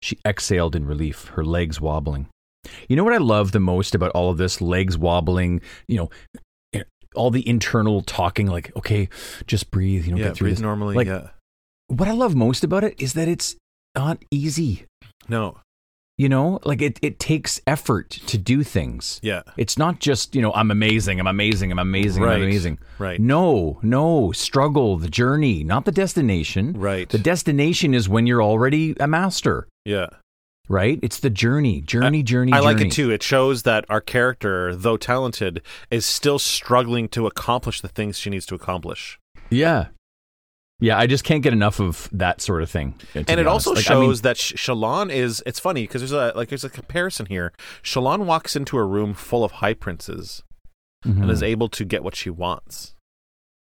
She exhaled in relief, her legs wobbling. You know what I love the most about all of this? Legs wobbling, you know, eh, all the internal talking, like, okay, just breathe, you know, Yeah. get through Breathe this. normally. Like- yeah. What I love most about it is that it's not easy. No. You know, like it, it takes effort to do things. Yeah. It's not just, you know, I'm amazing, I'm amazing, I'm amazing, Right. I'm amazing. Right. No, no, struggle, the journey, not the destination. Right. The destination is when you're already a master, yeah. right? It's the journey, journey, journey, I like it too. It shows that our character, though talented, is still struggling to accomplish the things she needs to accomplish. Yeah. Yeah, I just can't get enough of that sort of thing. and it honest. also Like, I mean- shows that Shallan is. It's funny because there's a like there's a comparison here. Shallan walks into a room full of high princes Mhm, and is able to get what she wants.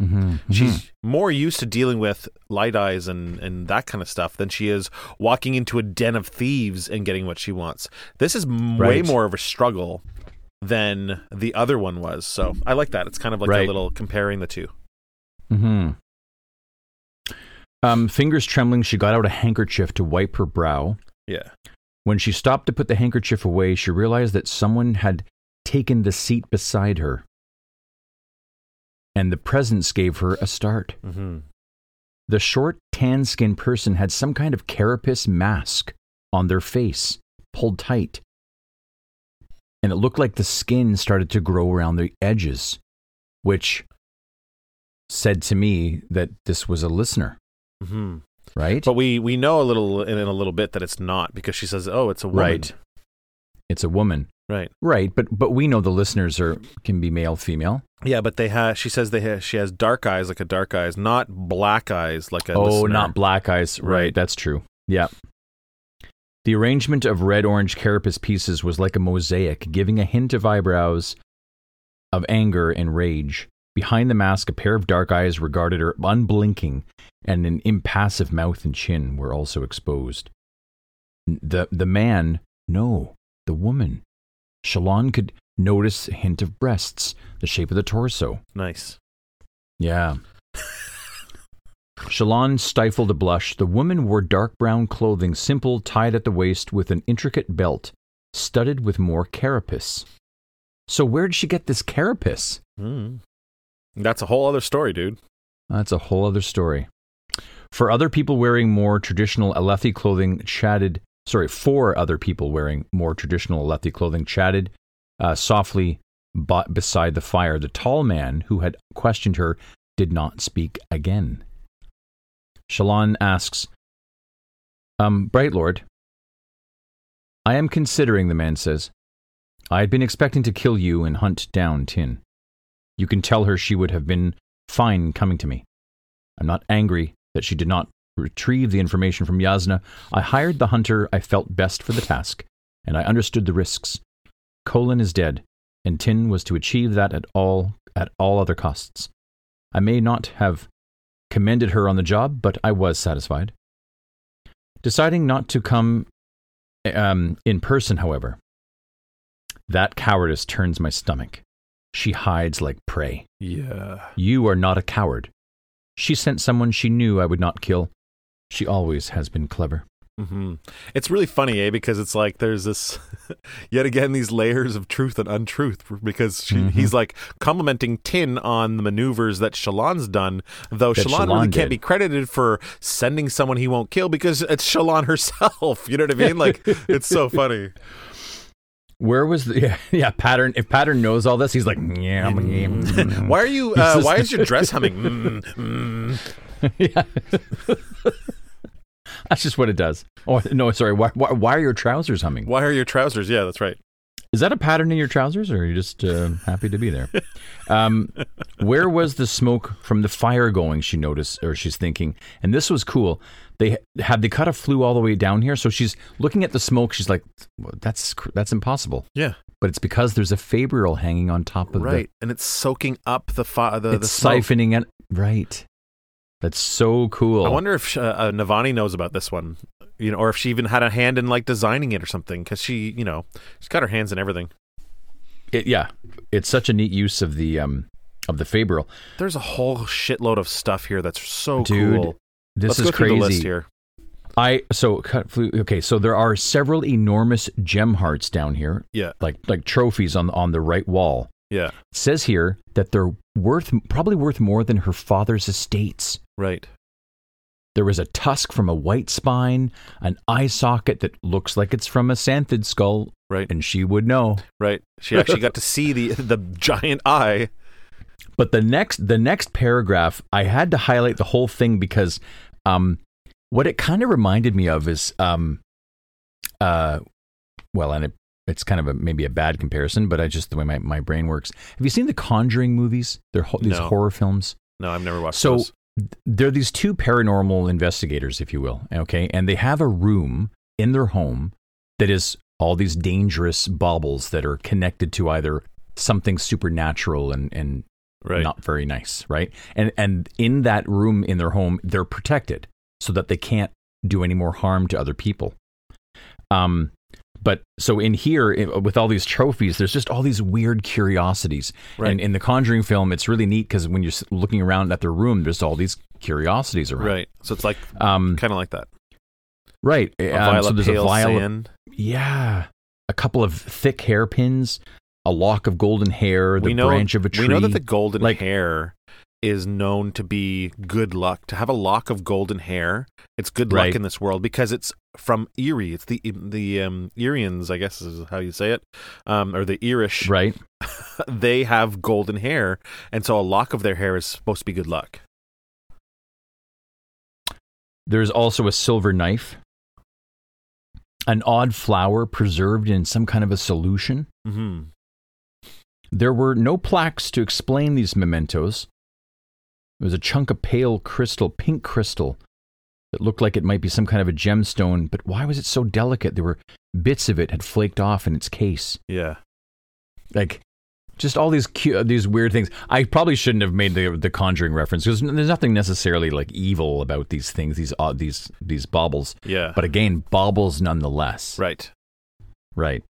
mhm, mhm. She's more used to dealing with light eyes and, and that kind of stuff than she is walking into a den of thieves and getting what she wants. This is m- way more of a struggle than the other one was. So I like that. It's kind of like a little comparing the two. hmm Um, fingers trembling, she got out a handkerchief to wipe her brow. Yeah. When she stopped to put the handkerchief away, she realized that someone had taken the seat beside her. And the presence gave her a start. Mm-hmm. The short, tan skinned person had some kind of carapace mask on their face, pulled tight. And it looked like the skin started to grow around the edges, which said to me that this was a listener, Mm-hmm. right? But we we know a little in, in a little bit that it's not because she says, "Oh, it's a woman." Right. it's a woman. Right. Right, but but we know the listeners are can be male, female. Yeah, but they have. She says they have, she has dark eyes like a dark eyes, not black eyes like a. oh, listener. not black eyes. Right. Right. that's true. Yeah. The arrangement of red orange carapace pieces was like a mosaic, giving a hint of eyebrows, of anger and rage. Behind the mask, a pair of dark eyes regarded her unblinking, and an impassive mouth and chin were also exposed. The the man, no, the woman. Shallan could notice a hint of breasts, the shape of the torso. nice. Yeah. Shallan stifled a blush. The woman wore dark brown clothing, simple, tied at the waist with an intricate belt, studded with more carapace. So, where did she get this carapace? Mm. That's a whole other story, dude. That's a whole other story. For other people wearing more traditional Alethi clothing, chatted. Sorry, for other people wearing more traditional Alethi clothing, chatted uh, softly b- beside the fire. The tall man who had questioned her did not speak again. Shallan asks, Um, Bright Lord, I am considering, the man says. I had been expecting to kill you and hunt down Tyn. You can tell her she would have been fine coming to me. I'm not angry that she did not retrieve the information from Jasnah. I hired the hunter I felt best for the task, and I understood the risks. Kholin is dead, and Tyn was to achieve that at all at all other costs. I may not have commended her on the job, but I was satisfied. Deciding not to come um, in person, however, that cowardice turns my stomach. She hides like prey. Yeah. You are not a coward. She sent someone she knew I would not kill. She always has been clever. hmm It's really funny, eh? Because it's like there's this, yet again, these layers of truth and untruth. Because she, Mhm. he's like complimenting Tyn on the maneuvers that Shallan's done, though That Shallan really Shallan can't be credited for sending someone he won't kill because it's Shallan herself. You know what I mean? Like it's so funny. Where was the yeah, yeah pattern? If pattern knows all this, he's like, yeah, yeah. Why are you? Uh, why is your dress humming? Mm, mm. yeah. That's just what it does. Oh no, sorry. Why, why, why are your trousers humming? Why are your trousers? Yeah, that's right. Is that a pattern in your trousers, or are you just uh, happy to be there? Um, where was the smoke from the fire going? She noticed, or she's thinking, and this was cool. They had they cut a flue all the way down here, so she's looking at the smoke. She's like, "Well, "That's that's impossible." Yeah, But it's because there's a fabrial hanging on top of right. And it's soaking up the fi- the the. the It's smoke. siphoning it. Right. That's so cool. I wonder if uh, uh, Navani knows about this one, you know, or if she even had a hand in like designing it or something, because she, you know, she's got her hands in everything. It, yeah, it's such a neat use of the um of the fabrial. There's a whole shitload of stuff here that's so Dude, cool. This Let's is crazy. here. I so. Okay, so there are several enormous gem hearts down here, Yeah, like like trophies on on the right wall. yeah, It says here that they're worth probably worth more than her father's estates. right. There was a tusk from a white spine, an eye socket that looks like it's from a santhid skull, Right, and she would know. right. She actually got to see the the giant eye. But the next the next paragraph, I had to highlight the whole thing because um, what it kind of reminded me of is um, uh, well, and it, it's kind of a maybe a bad comparison, but I just the way my, my brain works. Have you seen the Conjuring movies? They're ho- these No. horror films. No, I've never watched So those. They're these two paranormal investigators, if you will. Okay, and they have a room in their home that is all these dangerous baubles that are connected to either something supernatural and and Right. not very nice, right? And and in that room in their home, they're protected so that they can't do any more harm to other people. Um, but so in here, with all these trophies, there's just all these weird curiosities. Right. And in the Conjuring film, it's really neat because when you're looking around at their room, there's all these curiosities around. Right. So it's like Um, kind of like that. right. A Um, so there's a vial. sand. yeah. A couple of thick hairpins, a lock of golden hair, the know, branch of a tree. We know that the golden Like- hair is known to be good luck. To have a lock of golden hair, it's good Right. luck in this world because it's from Iri. It's the the um, Irians, I guess is how you say it, um, or the Irish. right. They have golden hair, and so a lock of their hair is supposed to be good luck. There's also a silver knife, an odd flower preserved in some kind of a solution. hmm There were no plaques to explain these mementos. There was a chunk of pale crystal, pink crystal, that looked like it might be some kind of a gemstone, but why was it so delicate? There were bits of it had flaked off in its case. Yeah. Like, just all these cu- these weird things. I probably shouldn't have made the the Conjuring reference because there's nothing necessarily like evil about these things, these odd these these baubles. Yeah. But again, baubles nonetheless. right. Right.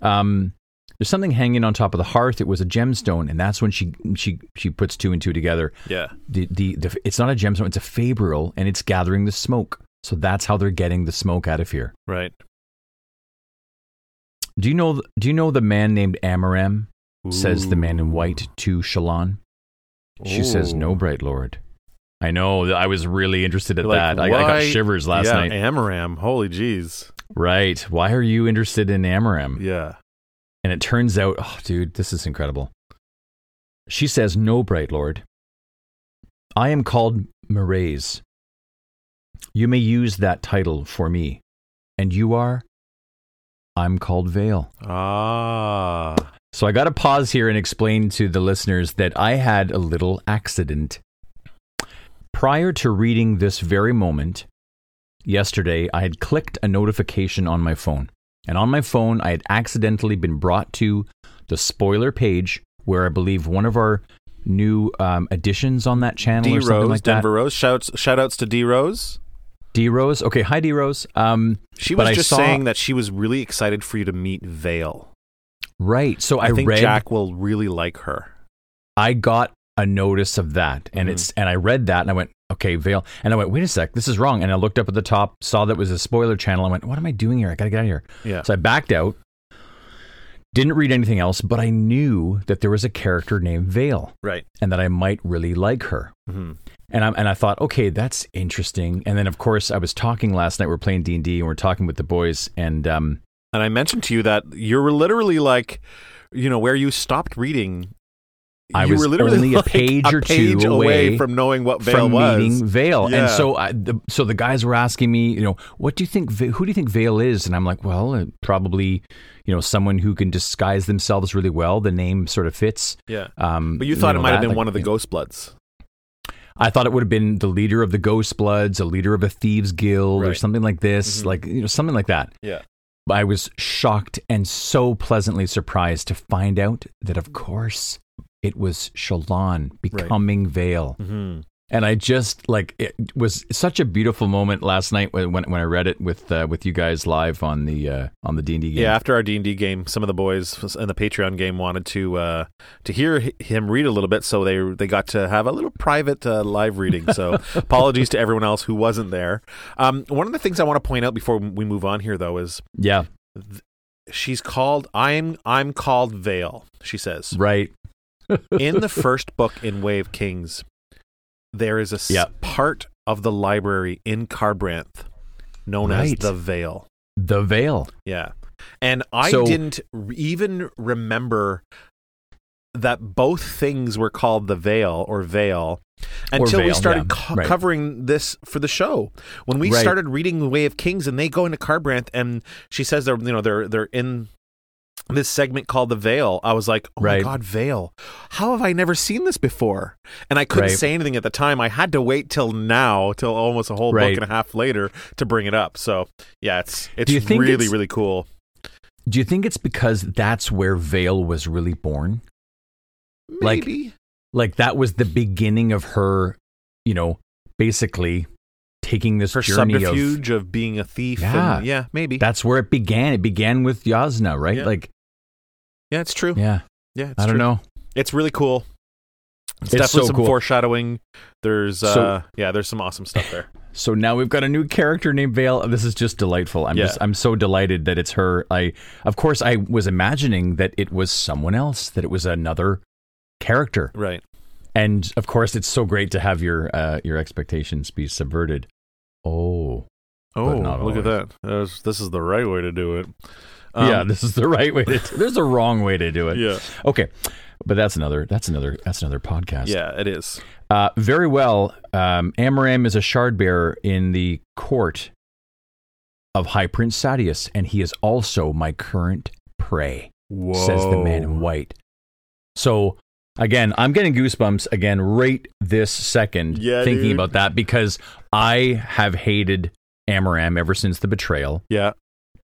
Um, there's something hanging on top of the hearth. It was a gemstone, and that's when she she she puts two and two together. Yeah. The the, the it's not a gemstone; it's a fabrial, and it's gathering the smoke. So that's how they're getting the smoke out of here. Right. Do you know? Do you know the man named Amaram? Says the man in white to Shallan. She says, "No, bright lord." I know. I was really interested at Like, that. I, I got shivers last yeah, night. Amaram. Holy jeez. Right. Why are you interested in Amaram? Yeah. And it turns out, oh, dude, this is incredible. She says, No, Bright Lord. I am called Mraize. You may use that title for me. And you are? I'm called Veil. Ah. So I got to pause here and explain to the listeners that I had a little accident. Prior to reading this very moment, yesterday, I had clicked a notification on my phone. And on my phone, I had accidentally been brought to the spoiler page where I believe one of our new um, additions on that channel D or something Rose, like Denver that. Rose. Shouts shout outs to D Rose. D Rose. Okay, hi D Rose. Um, She was just saw- saying that she was really excited for you to meet Veil. right. So I, I, think read. Jack will really like her. I got a notice of that, and Mhm. it's and I read that, and I went, okay, Veil, and I went, wait a sec, this is wrong, and I looked up at the top, saw that was a spoiler channel. I went, what am I doing here? I gotta get out of here. Yeah. So I backed out. Didn't read anything else, but I knew that there was a character named Veil, Right. and that I might really like her. hmm And I and I thought, okay, that's interesting. And then of course I was talking last night. We are playing D and D, and we're talking with the boys, and um, And I mentioned to you that you're literally like, you know, where you stopped reading. I you was were literally only a like page or two page away from knowing what Veil from was. meeting Veil. Yeah. And so, I, the, so the guys were asking me, you know, what do you think? Who do you think Veil is? And I'm like, well, uh, probably, you know, someone who can disguise themselves really well. The name sort of fits. Yeah. Um, But you thought know, it might have been like, one of the you know, Ghostbloods. I thought it would have been the leader of the Ghostbloods, a leader of a thieves guild, or something like this, Mhm. like you know, something like that. Yeah. I was shocked and so pleasantly surprised to find out that, of course, it was Shallan becoming Veil. Mm-hmm. And I just like it was such a beautiful moment last night when when, when I read it with uh, with you guys live on the uh, on the D and D game. Yeah, after our D and D game, some of the boys in the Patreon game wanted to uh, to hear him read a little bit, so they they got to have a little private uh, live reading. So apologies to everyone else who wasn't there. Um, one of the things I want to point out before we move on here, though, is yeah, she's called I'm I'm called Veil. She says right. In the first book in Way of Kings, there is a s- Yeah. part of the library in Kharbranth known as the Veil. The Veil. Yeah. And I So- didn't even remember that both things were called the veil or veil until we veil, started yeah, co- right. covering this for the show. When we Right. started reading The Way of Kings and they go into Kharbranth and she says they're you know they're they're in this segment called the veil i was like oh Right. my god veil how have i never seen this before and i couldn't Right. say anything at the time i had to wait till now till almost a whole Right. book and a half later to bring it up so yeah it's it's really it's- really cool Do you think it's because that's where Veil was really born? Like- Maybe. Like that was the beginning of her, you know, basically taking this her journey of of, being a thief. Yeah. and, yeah, maybe. That's where it began. It began with Jasnah, right? Yeah. Like, yeah, it's true. yeah, Yeah, it's I don't true. know. It's really cool. It's, It's definitely so some cool. foreshadowing. There's, So- uh, yeah, there's some awesome stuff there. So now we've got a new character named Veil. This is just delightful. I'm Yeah. just I'm so delighted that it's her. I of course I was imagining that it was someone else, that it was another character. right. And of course it's so great to have your uh, your expectations be subverted. Oh. Oh, look at that. That's- this is the right way to do it. Um, yeah, this is the right way to There's a wrong way to do it. yeah, Okay. But that's another that's another that's another podcast. yeah, it is. Uh, very well. Um, Amaram is a shard bearer in the court of High Prince Sadeas, and he is also my current prey, Whoa. says the man in white. So, again, I'm getting goosebumps again right this second Yeah, thinking dude. about that because I have hated Amaram ever since the betrayal, Yeah,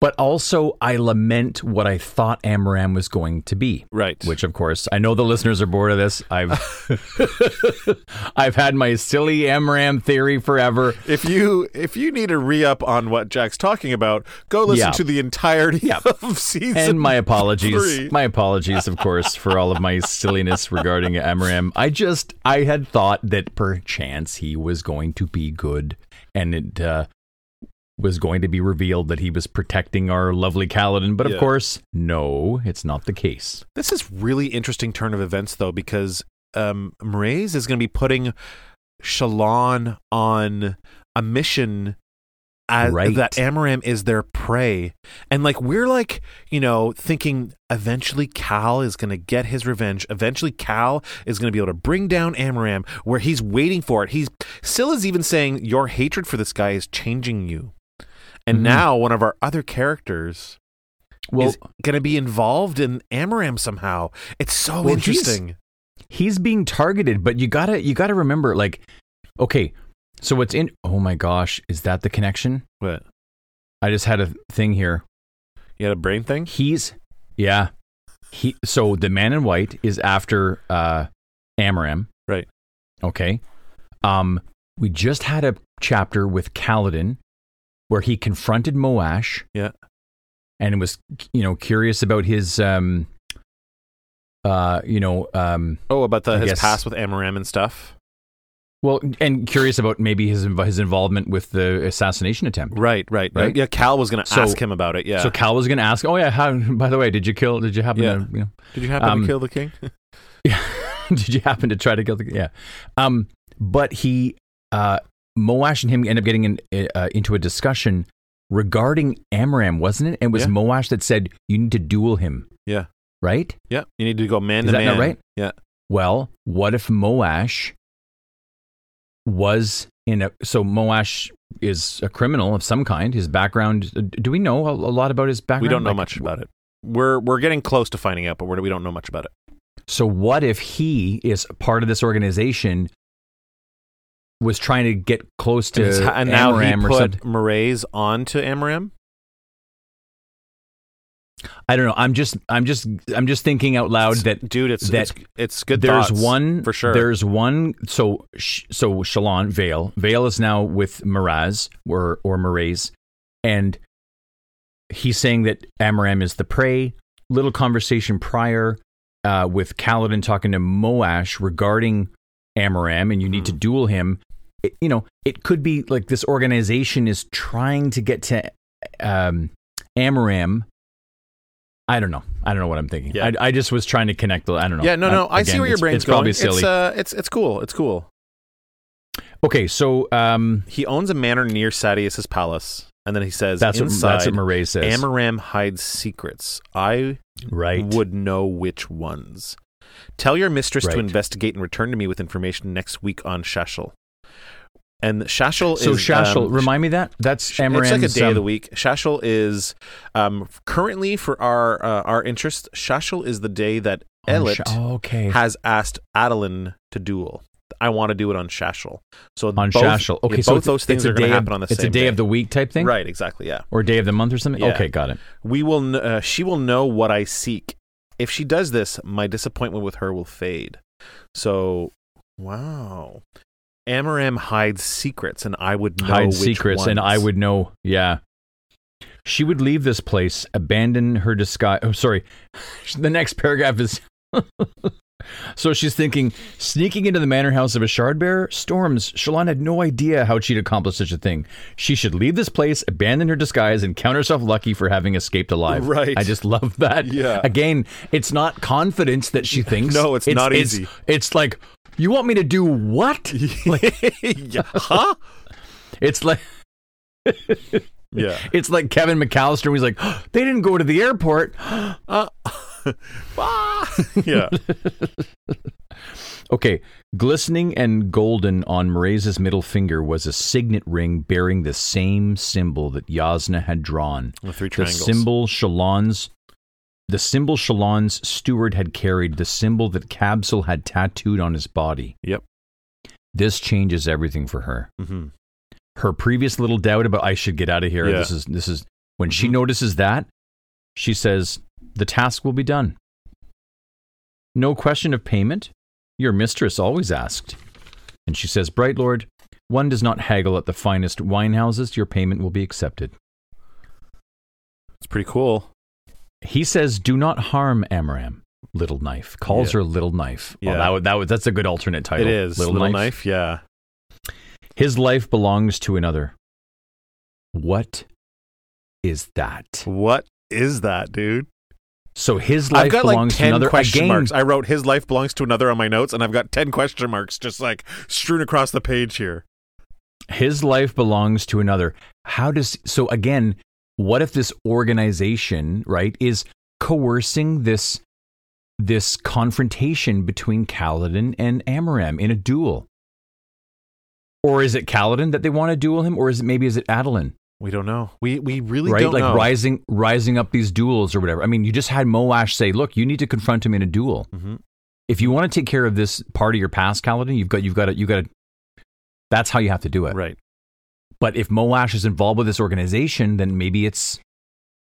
but also I lament what I thought Amaram was going to be. right. Which, of course, I know the listeners are bored of this. I've I've had my silly Amaram theory forever. if you if you need a re up on what Jack's talking about, go listen Yeah. to the entirety Yeah. of season. And my apologies, three. my apologies, of course, for all of my silliness regarding Amaram. I just I had thought that perchance he was going to be good, and it uh, was going to be revealed that he was protecting our lovely Kaladin. But of Yeah. course, no, it's not the case. This is really interesting turn of events though, because um is going to be putting Shallan on a mission as, Right. that Amaram is their prey. And like we're like, you know, thinking eventually Kal is going to get his revenge. Eventually Kal is going to be able to bring down Amaram where he's waiting for it. He's Syl's even saying your hatred for this guy is changing you. And Mhm. now one of our other characters Well, is going to be involved in Amaram somehow. It's so Well, he's- interesting. he's being targeted but you gotta you gotta remember like okay so what's in oh my gosh is that the connection What? i just had a thing here You had a brain thing? he's yeah he so the man in white is after uh amaram Right. okay um we just had a chapter with Kaladin where he confronted Moash Yeah. and was, you know, curious about his, um, uh, you know, um, Oh, about the I his guess- past with Amaram and stuff. well, and curious about maybe his his involvement with the assassination attempt. Right, right, Right? right. Yeah, Kal was going to So- ask him about it. Yeah. So Kal was going to ask, "Oh yeah, how? By the way, did you kill? Did you happen Yeah. to? You know, Did you happen um, to kill the king? Yeah. Did you happen to try to kill the yeah? Um, but he uh Moash and him end up getting in, uh, into a discussion regarding Amaram, wasn't it? And it was Yeah. Moash that said you need to duel him, yeah. right? Yeah. You need to go man Is to man. not right? Yeah. Well, what if Moash was in a so Moash is a criminal of some kind. His background. Do we know a, a lot about his background? We don't know Like, much about it. We're we're getting close to finding out, but we're, we don't know much about it. So what if he is part of this organization? Was trying to get close to and, and now he Amaram put. Mraize onto Amaram. I don't know. I'm just, I'm just, I'm just thinking out loud that dude, it's that it's, it's good. there's thoughts, one for sure. There's one. So, so Shallan Veil. Veil is now with Miraz or or Miraz, and he's saying that Amaram is the prey. Little conversation prior uh, with Kaladin talking to Moash regarding Amaram, and you need to Mm-hmm. duel him. It, you know, it could be like this organization is trying to get to um, Amaram. I don't know. I don't know what I'm thinking. Yeah. I, I just was trying to connect the. I don't know. yeah, no, no. I see again, where your brain's it's going. probably silly. It's uh, it's it's cool. It's cool. Okay, so um, He owns a manor near Sadeas's palace, and then he says, that's what that's what says. Amaram hides secrets. I right. would know which ones. Tell your mistress Right. to investigate and return to me with information next week on Shashel. And Shashel is. so is Shashel, um, remind me that that's Sh- It's like a day of the um, week. Shashel is um, currently for our uh, our interest. Shashel is the day that Elit Sh- oh, okay. has asked Adolin to duel. I want to do it on Shashel. So on both, Shashel. Okay, yeah, so both those things are going day to happen on the It's same It's a day, of the week type thing, Right, exactly. Yeah. Or day of the month or something. Yeah. Okay, got it. We will. Uh, she will know what I seek. If she does this, my disappointment with her will fade. So, wow. Amaram hides secrets, and I would know Hide secrets, and I would know. Yeah. She would leave this place, abandon her disguise. Oh, sorry. The next paragraph is. so she's thinking, sneaking into the manor house of a shard bearer? Storms. Shallan had no idea how she'd accomplish such a thing. She should leave this place, abandon her disguise, and count herself lucky for having escaped alive. Right. I just love that. Yeah. Again, it's not confidence that she thinks. No, it's not easy. It's like, you want me to do what? like, yeah. Huh? it's like. Yeah. It's like Kevin McAllister. He's like, they didn't go to the airport. Uh, ah. yeah. Okay, glistening and golden on Mraize's middle finger was a signet ring bearing the same symbol that Jasnah had drawn. The three The symbol Shallan's, the symbol Shallan's steward had carried, the symbol that Kabsal had tattooed on his body. Yep. This changes everything for her. hmm Her previous little doubt about I should get out of here. Yeah. This is this is when she Mhm. notices that, she says, "The task will be done." No question of payment. Your mistress always asked. And she says, Bright Lord, one does not haggle at the finest wine houses. Your payment will be accepted. It's pretty cool. He says, Do not harm Amaram. Little Knife. Calls Yeah. her Little Knife. Well, Yeah. that, would, that would, that's a good alternate title. It is. Little, knife. Yeah. His life belongs to another. What is that? What is that, dude? So his life I've got like belongs to 10 another. question Again, marks. I wrote his life belongs to another on my notes, and I've got 10 question marks just like strewn across the page here. his life belongs to another. How does so again, what if this organization, right, is coercing this this confrontation between Kaladin and Amaram in a duel? Or is it Kaladin that they want to duel him, or is it maybe is it Adolin? We don't know. We we really right? don't Like know. rising rising up these duels or whatever. I mean, you just had Moash say, look, you need to confront him in a duel. Mhm. If you want to take care of this part of your past, Kaladin, you've got you've got to you got to that's how you have to do it. Right. But if Moash is involved with this organization, then maybe it's,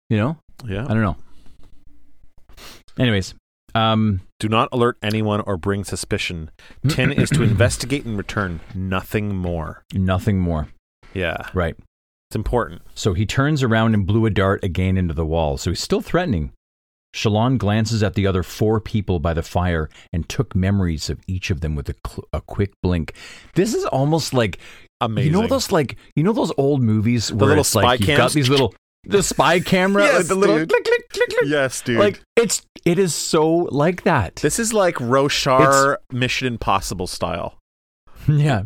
you know, Yeah. I don't know. Anyways, Um, Do not alert anyone or bring suspicion. Tyn is to investigate and return. Nothing more. nothing more. Yeah. Right. It's important. So he turns around and blew a dart again into the wall. So he's still threatening. Shallan glances at the other four people by the fire and took memories of each of them with a, cl- a quick blink. This is almost like Amazing. you know those like you know those old movies where little it's like spy you've got these little the spy camera, Yes, like the little dude. click click click click. Yes, dude. Like it's it is so like that. this is like Roshar Mission Impossible style. yeah.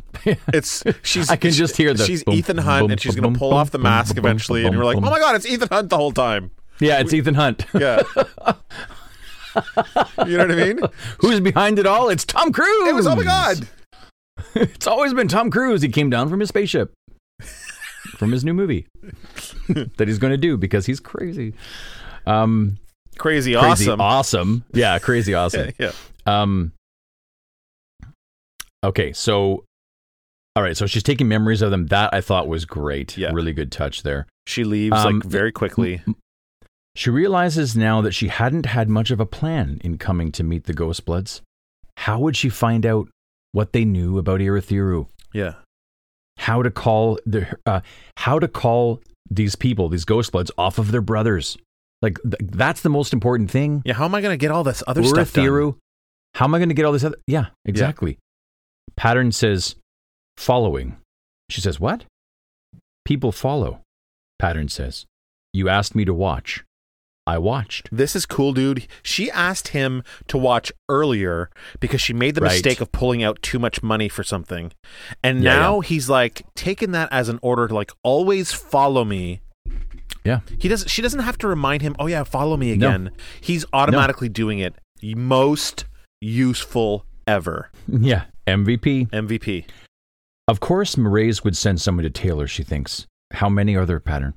It's she's I can just hear the she's boom, Ethan Hunt boom, and she's boom, gonna pull off the mask eventually and you're like, oh my god, it's Ethan Hunt the whole time. yeah, it's Ethan Hunt. Yeah. you know what I mean? Who's behind it all? It's Tom Cruise. It was oh my god. It's always been Tom Cruise. He came down from his spaceship from his new movie that he's going to do because he's crazy. Um, Crazy, crazy awesome. awesome. Yeah, crazy awesome. yeah. Um, okay, so all right, so she's taking memories of them. That I thought was great. Yeah. really good touch there. She leaves Um, like very quickly. She realizes now that she hadn't had much of a plan in coming to meet the Ghostbloods. How would she find out what they knew about Urithiru? Yeah. how to call the uh, how to call these people, these Ghostbloods, off of their brothers. Like th- that's the most important thing. Yeah, how am I gonna get all this other stuff done? How am I going to get all this other? Yeah, exactly. Pattern says following. She says what? People follow. Pattern says, "You asked me to watch. I watched." This is cool, dude. She asked him to watch earlier because she made the Right. mistake of pulling out too much money for something. And Yeah, now he's like taking that as an order to like always follow me. Yeah. He doesn't she doesn't have to remind him, "Oh yeah, follow me No. again." He's automatically doing it. Most useful ever. Yeah, MVP. MVP. Of course, Mraize would send someone to Taylor, she thinks. How many are there, Pattern?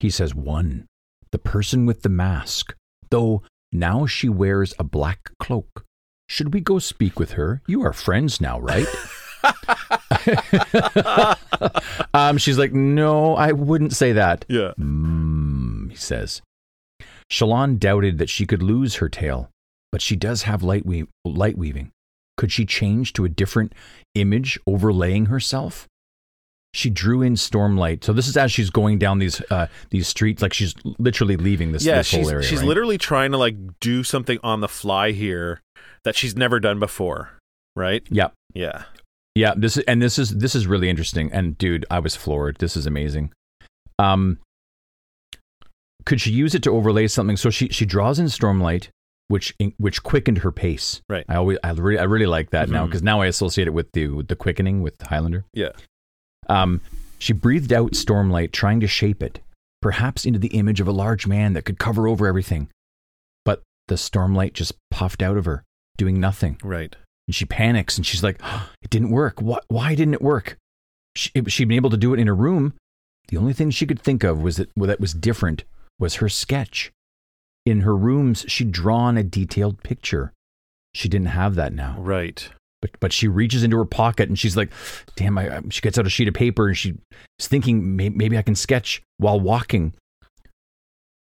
He says one. The person with the mask. Though now she wears a black cloak. Should we go speak with her? You are friends now, right? um, she's like, no, I wouldn't say that. Yeah. Mm, he says. Shallan doubted that she could lose her tail, but she does have light, we- light weaving. Could she change to a different image overlaying herself? She drew in Stormlight. So this is as she's going down these uh, these streets, like she's literally leaving this, yeah, this she's whole area. she's right? literally trying to like do something on the fly here that she's never done before, right? yeah, Yeah. yeah. This is, and this is this is really interesting. And dude, I was floored. This is amazing. Um, could she use it to overlay something? So she she draws in Stormlight, which which quickened her pace. Right. I always I really I really like that now Mhm. because now I associate it with the with the quickening with Highlander. Yeah. Um, she breathed out Stormlight, trying to shape it, perhaps into the image of a large man that could cover over everything. But the Stormlight just puffed out of her, doing nothing. Right. And she panics and she's like, oh, it didn't work. Why, why didn't it work? She, she'd been able to do it in her room. The only thing she could think of was that, well, that was different was her sketch. In her rooms, she'd drawn a detailed picture. She didn't have that now. Right. But, but she reaches into her pocket and she's like, damn, I, she gets out a sheet of paper and she's thinking, maybe, maybe I can sketch while walking.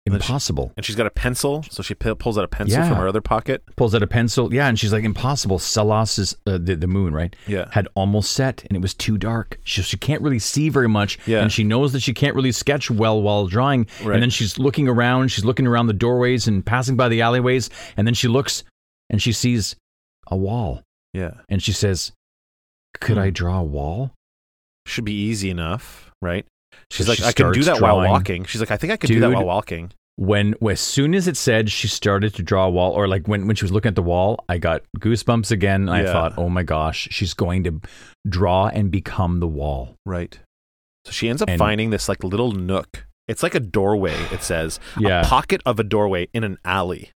And she- Impossible. And she's got a pencil, so she p- pulls out a pencil Yeah. from her other pocket. Pulls out a pencil. Yeah. And she's like, impossible. Salas is uh, the, the moon, right? Yeah. had almost set and it was too dark. She, she can't really see very much. Yeah. And she knows that she can't really sketch well while drawing. Right. And then she's looking around, she's looking around the doorways and passing by the alleyways. And then she looks and she sees a wall. Yeah. And she says, Could Hmm. I draw a wall? Should be easy enough, right? She's So like, she I can do that starts while walking. She's like, I think I could do that while walking. When as soon as it said she started to draw a wall, or like when, when she was looking at the wall, I got goosebumps again. And I thought, oh my gosh, she's going to draw and become the wall. Right. So she ends up And- finding this like little nook. It's like a doorway, it says. Yeah. A pocket of a doorway in an alley.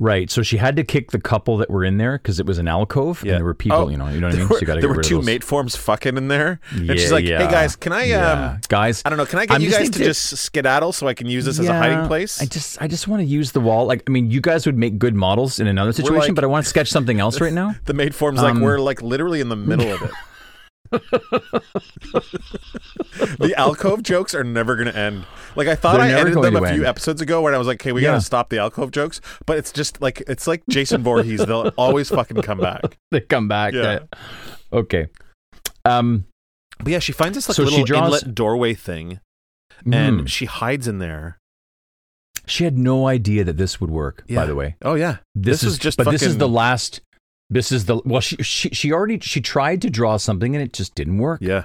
Right. So she had to kick the couple that were in there because it was an alcove Yeah. and there were people, Oh, you know, you know what I mean? were, so you got to there were two mate forms fucking in there. and Yeah, she's like, yeah. hey guys, can I, um, guys, I don't know, can I get I'm you guys to just skedaddle so I can use this as a hiding place? I just I just want to use the wall. Like I mean, you guys would make good models in another situation, like- but I want to sketch something else right now. the mate form's like, Um, we're like literally in the middle of it. the alcove jokes are never going to end. Like I thought They're I ended them a few end. episodes ago when I was like, "Okay, we Yeah. got to stop the alcove jokes." But it's just like it's like Jason Voorhees. They'll always fucking come back. they come back. Yeah. Okay. Um. But yeah, she finds this like So little draws- inlet doorway thing, and hmm. she hides in there. she had no idea that this would work. By the way, Oh yeah, this, This is is just But this is the last. This is the well. She she she already she tried to draw something and it just didn't work. yeah.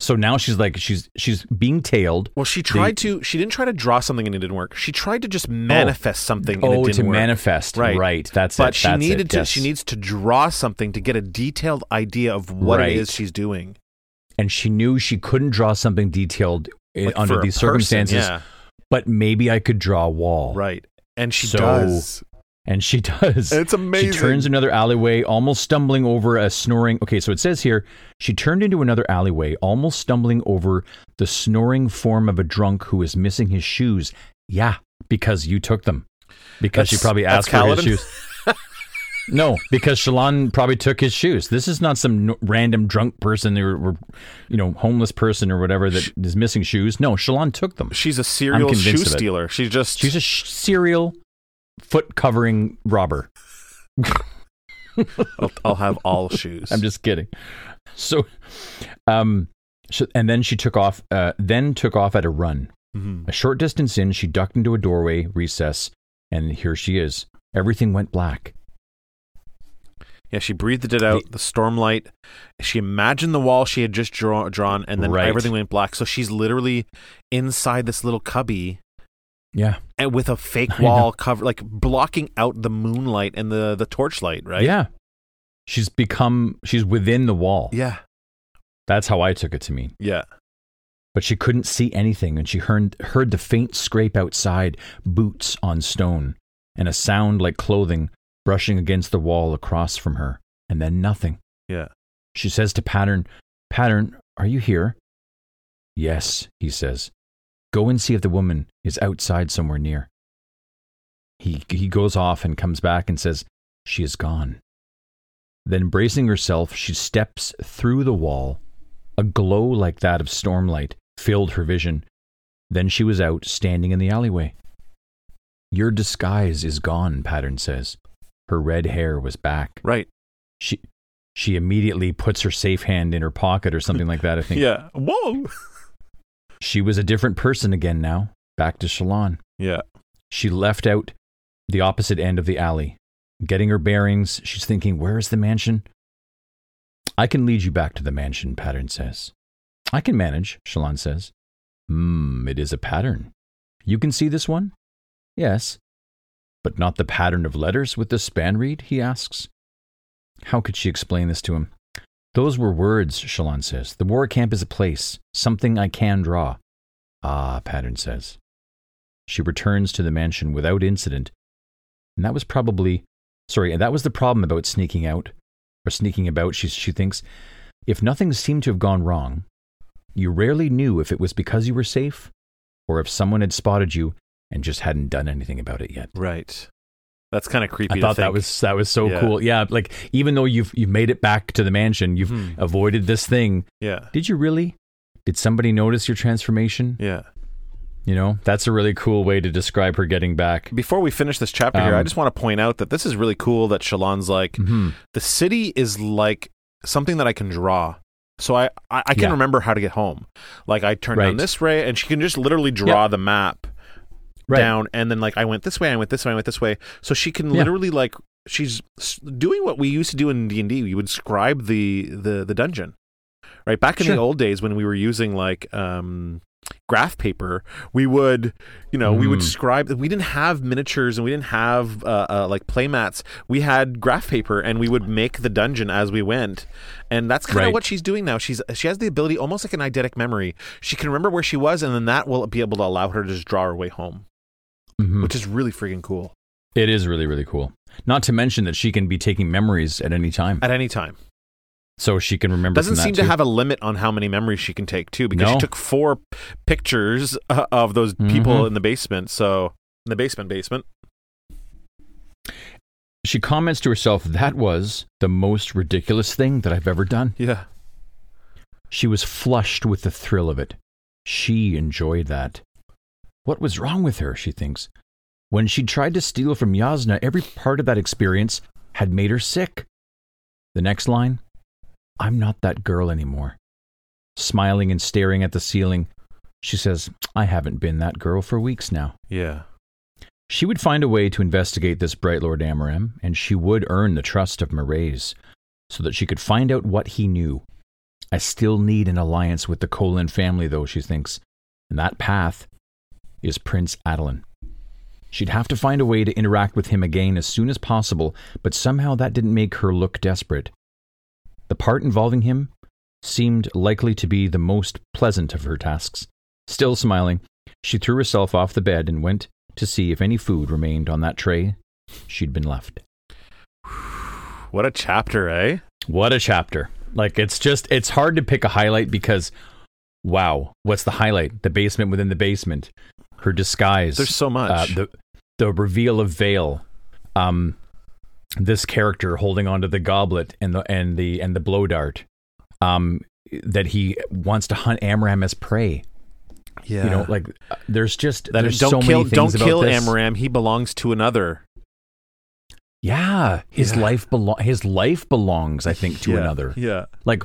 So now she's like she's she's being tailed. Well, she tried to. She didn't try to draw something and it didn't work. She tried to just oh. manifest something. and it Oh, didn't to work. manifest. Right. Right. That's But it. she That's needed it. to. Yes. She needs to draw something to get a detailed idea of what Right. it is she's doing. and she knew she couldn't draw something detailed eh, Like, under these person, circumstances. yeah, But maybe I could draw a wall. right. And she So, does. And she does. It's amazing. She turns another alleyway, almost stumbling over a snoring. Okay, so it says here she turned into another alleyway, almost stumbling over the snoring form of a drunk who is missing his shoes. Yeah, because you took them. Because she probably asked for his shoes. no, because Shallan probably took his shoes. This is not some n- random drunk person or, or, you know, homeless person or whatever that is missing shoes. No, Shallan took them. She's a serial shoe convinced of it. stealer. She's just. She's a sh- serial foot covering robber. I'll, I'll have all shoes. I'm just kidding. So, um, so, and then she took off. Uh, then took off at a run. Mhm. A short distance in, she ducked into a doorway recess, and here she is. Everything went black. Yeah, she breathed it out. The stormlight. She imagined the wall she had just draw, drawn, and then Right. everything went black. So she's literally inside this little cubby, Yeah, and with a fake wall cover, like blocking out the moonlight and the the torchlight. Right? yeah. She's become. She's within the wall. Yeah. That's how I took it to mean. Yeah. But she couldn't see anything, and she heard heard the faint scrape outside, boots on stone, and a sound like clothing brushing against the wall across from her, and then nothing. Yeah. She says to Pattern, Pattern, are you here? Yes, he says. Go and see if the woman is outside somewhere near. He, he goes off and comes back and says, She is gone. Then, bracing herself, she steps through the wall. A glow like that of stormlight filled her vision. Then she was out, standing in the alleyway. Your disguise is gone, Pattern says. Her red hair was back. Right. She she immediately puts her safe hand in her pocket or something like that. I think Yeah. Whoa. She was a different person again now. Back to Shallan. Yeah. She left out the opposite end of the alley. Getting her bearings, she's thinking, where is the mansion? I can lead you back to the mansion, Pattern says. I can manage, Shallan says. Hmm, it is a pattern. You can see this one? Yes. But not the pattern of letters with the spanreed? he asks. How could she explain this to him? Those were words, Shallan says. The war camp is a place, something I can draw. Ah, Pattern says. She returns to the mansion without incident. And that was probably, sorry, and that was the problem about sneaking out or sneaking about. She, she thinks if nothing seemed to have gone wrong, you rarely knew if it was because you were safe or if someone had spotted you and just hadn't done anything about it yet. Right. That's kind of creepy. I thought that was that was so Yeah. cool. Yeah, like even though you've you've made it back to the mansion, you've Mhm. avoided this thing. Yeah. Did you really? Did somebody notice your transformation? Yeah. You know, that's a really cool way to describe her getting back. Before we finish this chapter here, I Um, just want to point out that this is really cool that Shallan's like, hmm the city is like something that I can draw. So I, I, I can Yeah. remember how to get home. Like I turned down this way and she can just literally draw the map Right. down and then like I went this way, I went this way, I went this way. So she can Yeah. literally like she's doing what we used to do in D&D. We would scribe the the the dungeon. Right? Back in the old days when we were using like um graph paper, we would, you know, we would Mm. scribe. We didn't have miniatures and we didn't have uh, uh, like playmats. We had graph paper and we would make the dungeon as we went. And that's kind of Right. what she's doing now. She's she has the ability, almost like an eidetic memory. She can remember where she was, and then that will be able to allow her to just draw her way home, Mhm. which is really freaking cool It is really, really cool. Not to mention that she can be taking memories at any time. at any time. So she can remember. Doesn't seem to have a limit on how many memories she can take too, because she took four pictures uh, of those people Mhm. in the basement. So in the basement, basement. She comments to herself, that was the most ridiculous thing that I've ever done. Yeah, She was flushed with the thrill of it. She enjoyed that. What was wrong with her, she thinks? When she tried to steal from Jasnah, every part of that experience had made her sick. The next line I'm not that girl anymore. Smiling and staring at the ceiling, she says, I haven't been that girl for weeks now. Yeah. She would find a way to investigate this Brightlord Amaram, and she would earn the trust of Mraize so that she could find out what he knew. I still need an alliance with the Kholin family, though, she thinks, and that path is Prince Adolin. She'd have to find a way to interact with him again as soon as possible, but somehow that didn't make her look desperate. The part involving him seemed likely to be the most pleasant of her tasks. Still smiling, she threw herself off the bed and went to see if any food remained on that tray she'd been left. What a chapter, eh? What a chapter. Like it's just it's hard to pick a highlight because wow, what's the highlight? The basement within the basement. Her disguise. There's so much. Uh, the the reveal of Veil. Um this character holding onto the goblet and the and the and the blow dart. Um that he wants to hunt Amaram as prey. yeah. You know, like uh, there's just that there's don't so kill many things don't kill this. Amaram. He belongs to another. Yeah, his Yeah. life belong his life belongs, I think, to Yeah. another. Yeah. Like,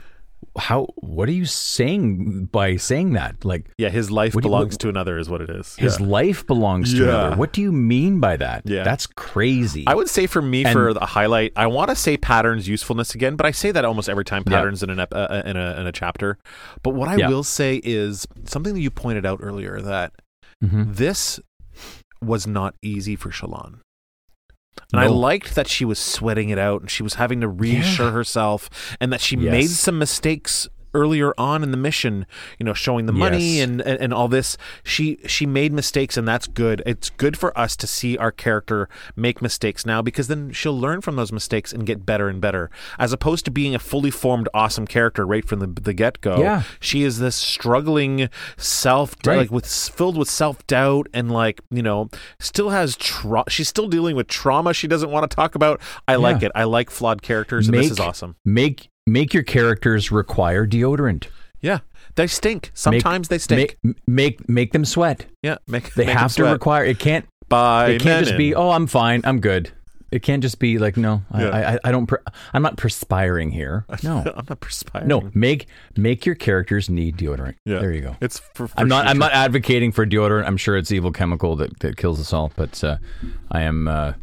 how? What are you saying by saying that? Like, Yeah, his life do you- belongs to another is what it is. his Yeah. life belongs to Yeah. another. What do you mean by that? Yeah. that's crazy. I would say for me And- for the highlight, I want to say patterns usefulness again, but I say that almost every time Yeah. patterns in an ep- uh, in a in a chapter. But what I Yeah. will say is something that you pointed out earlier that Mhm. this was not easy for Shallan. And I liked that she was sweating it out and she was having to reassure Yeah. herself and that she Yes. made some mistakes earlier on in the mission, you know, showing the money Yes. and, and and all this. She she made mistakes and that's good. It's good for us to see our character make mistakes now because then she'll learn from those mistakes and get better and better. As opposed to being a fully formed awesome character right from the the get-go. Yeah. She is this struggling self Right. like with filled with self-doubt and like, you know, still has tra- she's still dealing with trauma she doesn't want to talk about. I like it. I like flawed characters and this is awesome. make make your characters require deodorant. Yeah. They stink. Sometimes they stink. Make make make them sweat. yeah, make They make have to require. It can't. by It can't just be. Oh, I'm fine. I'm good. It can't just be like no. I Yeah. I, I don't. Per, I'm not perspiring here. No. I'm not perspiring. No, make make your characters need deodorant. Yeah. There you go. It's for, for I'm not. sure. I'm not advocating for deodorant. I'm sure it's evil chemical that, that kills us all. But uh, I am. Uh,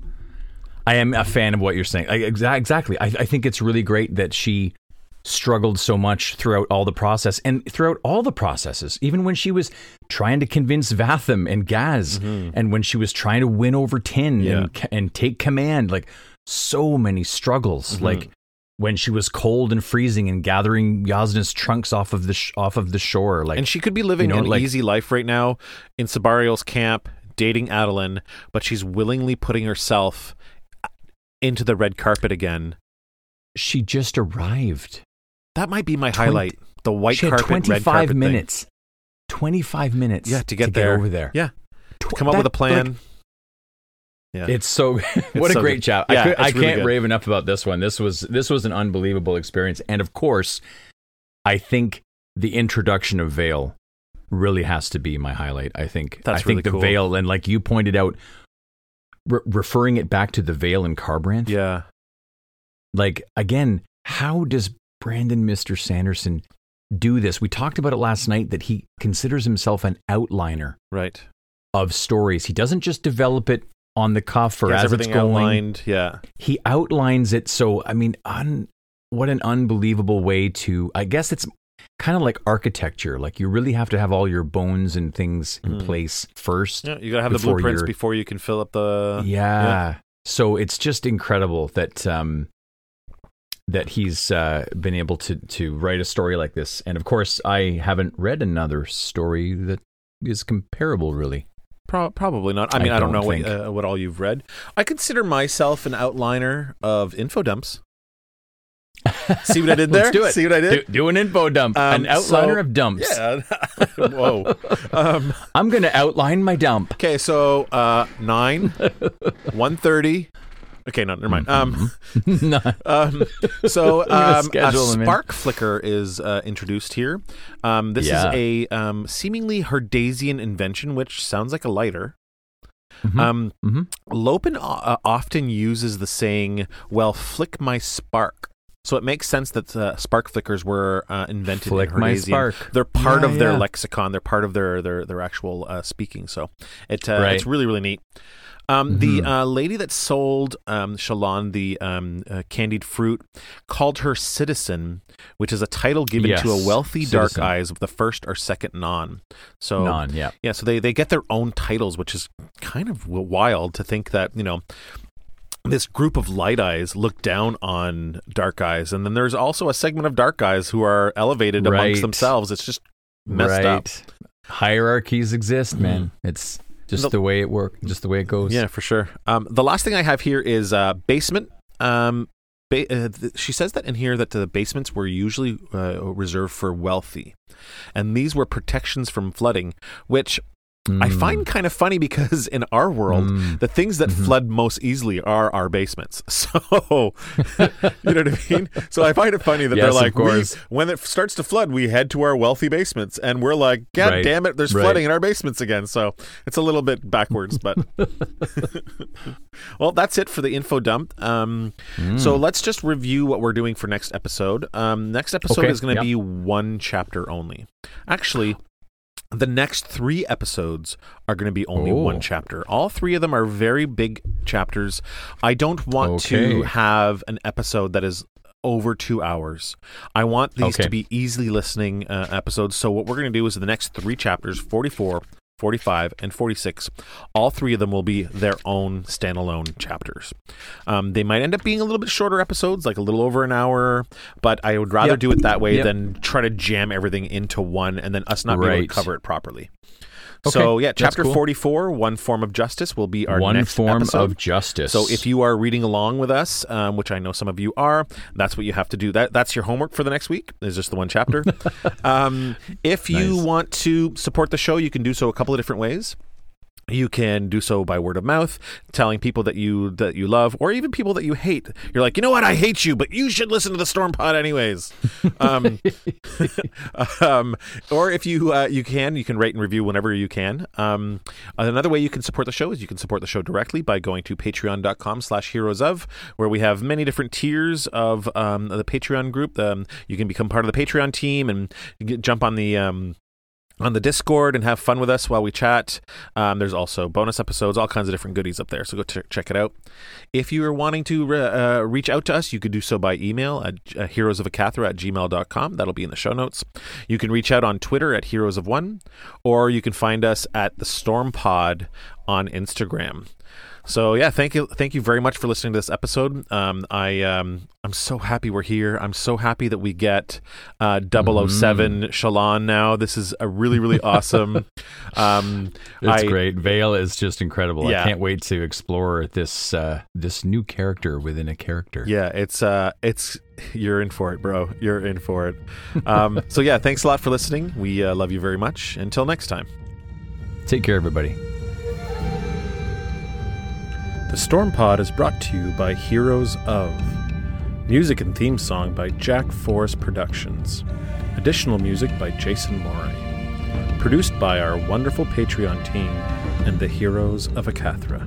I am a fan of what you're saying. I, exa- exactly. I, I think it's really great that she struggled so much throughout all the process and throughout all the processes, even when she was trying to convince Vathah and Gaz, and when she was trying to win over Tyn Mm-hmm. Yeah. and and take command. Like so many struggles. Mm-hmm. Like when she was cold and freezing and gathering Jasnah's trunks off of the sh- off of the shore. Like And she could be living you know, an like- easy life right now in Sebarial's camp, dating Adolin, but she's willingly putting herself into the red carpet again. she just arrived. That might be my Twenty- highlight. The white she had carpet, red 25 carpet thing. minutes. 25 minutes. Yeah, to get there. over there. Yeah. Tw- Come up that- with a plan. like, yeah. It's so what so a great good. job. Yeah, I, could, I really can't good. rave enough about this one. This was this was an unbelievable experience, and of course, I think the introduction of Veil really has to be my highlight. I think That's I think really the cool. Vale, and like you pointed out, re- referring it back to the Veil and Kharbranth. yeah. like again, how does Brandon Mister Sanderson do this? We talked about it last night that he considers himself an outliner Right. of stories. He doesn't just develop it on the cuff or as it's going. outlined. Yeah. He outlines it so I mean, un, what an unbelievable way to I guess it's kind of like architecture. Like you really have to have all your bones and things in Mhm. place first. Yeah. You got to have the blueprints you're- before you can fill up the. yeah. yeah. So it's just incredible that um that he's uh, been able to to write a story like this. And of course, I haven't read another story that is comparable really. Pro- probably not. I I mean, I, don't, don't know what, uh, what all you've read. I consider myself an outliner of info dumps. See what I did there? Let's do it. See what I Do, did? do an info dump, Um, an outliner so- of dumps. Yeah. Whoa. Um, I'm going to outline my dump. okay, so uh, 9, 130, Okay, no, never mind. Um, No. um, so um, a spark flicker is uh, introduced here. Um, this Yeah. is a um, seemingly Herdazian invention, which sounds like a lighter. Mhm. Um, Mhm. Lopen uh, often uses the saying, "Well, flick my spark." So it makes sense that uh, spark flickers were uh, invented Flick in my spark. They're part Yeah, of their yeah. lexicon. They're part of their their their actual uh, speaking. So it uh, Right. it's really really neat. Um, The Mhm. uh, lady that sold um, Shallan the um, uh, candied fruit called her citizen, which is a title given to a Yes, wealthy dark eyes of the first or second nahn. So Nahn, yeah. yeah, so they, they get their own titles, which is kind of wild to think that, you know, this group of light eyes look down on dark eyes. And then there's also a segment of dark eyes who are elevated Right. amongst themselves. It's just messed up. Mm-hmm. Hierarchies exist, man. It's just The- the way it works, just the way it goes. Yeah, for sure. Um, the last thing I have here is uh, basement. Um, ba- uh, th- she says that in here that the basements were usually uh, reserved for wealthy. And these were protections from flooding, which I Mm. find kind of funny because in our world, Mm. the things that Mhm. flood most easily are our basements. So, you know what I mean? So I find it funny that Yes, they're like, we, when it starts to flood, we head to our wealthy basements, and we're like, God Right. damn it, there's Right. flooding in our basements again. So it's a little bit backwards, but well, that's it for the info dump. Um, Mm. So let's just review what we're doing for next episode. Um, next episode Okay, is going to yeah. be one chapter only. Actually, the next three episodes are going to be only Oh. one chapter. All three of them are very big chapters. I don't want to have an episode that is over two hours. I want these Okay. to be easily listening uh, episodes. So what we're going to do is the next three chapters, 44, 45, and 46, all three of them will be their own standalone chapters. Um, they might end up being a little bit shorter episodes, like a little over an hour, but I would rather Yep. do it that way Yep. than try to jam everything into one and then us not be able to cover it properly. Okay, So yeah, chapter cool. 44, one form of justice, will be our One next form episode. of justice. So if you are reading along with us, um, which I know some of you are, that's what you have to do. That that's your homework for the next week. Is just the one chapter. um, if you Nice. want to support the show, you can do so a couple of different ways. You can do so by word of mouth, telling people that you that you love, or even people that you hate. You're like, you know what, I hate you, but you should listen to the Storm Pod anyways. Um, um, or if you uh, you can, you can rate and review whenever you can. Um, another way you can support the show is you can support the show directly by going to patreon.com slash heroes of, where we have many different tiers of um, the Patreon group. Um, you can become part of the Patreon team and jump on the um, on the Discord and have fun with us while we chat. Um, there's also bonus episodes, all kinds of different goodies up there. So go ch- check it out. If you are wanting to uh, reach out to us, you could do so by email at uh, heroesofakathra at gmail.com. That'll be in the show notes. You can reach out on Twitter at Heroes of One, or you can find us at the Storm Pod on Instagram. So yeah, thank you, thank you very much for listening to this episode. Um, I um, I'm so happy we're here. I'm so happy that we get uh, 7 Shallan now. This is a really really awesome. Um, it's I- great. Veil is just incredible. Yeah. I can't wait to explore this uh, this new character within a character. Yeah, it's uh, it's you're in for it, bro. You're in for it. Um, so yeah, thanks a lot for listening. We uh, love you very much. Until next time. Take care, everybody. The Storm Pod is brought to you by Heroes of. Music and theme song by Jack Forrest Productions. Additional music by Jason Moray. Produced by our wonderful Patreon team and the Heroes of Akathra.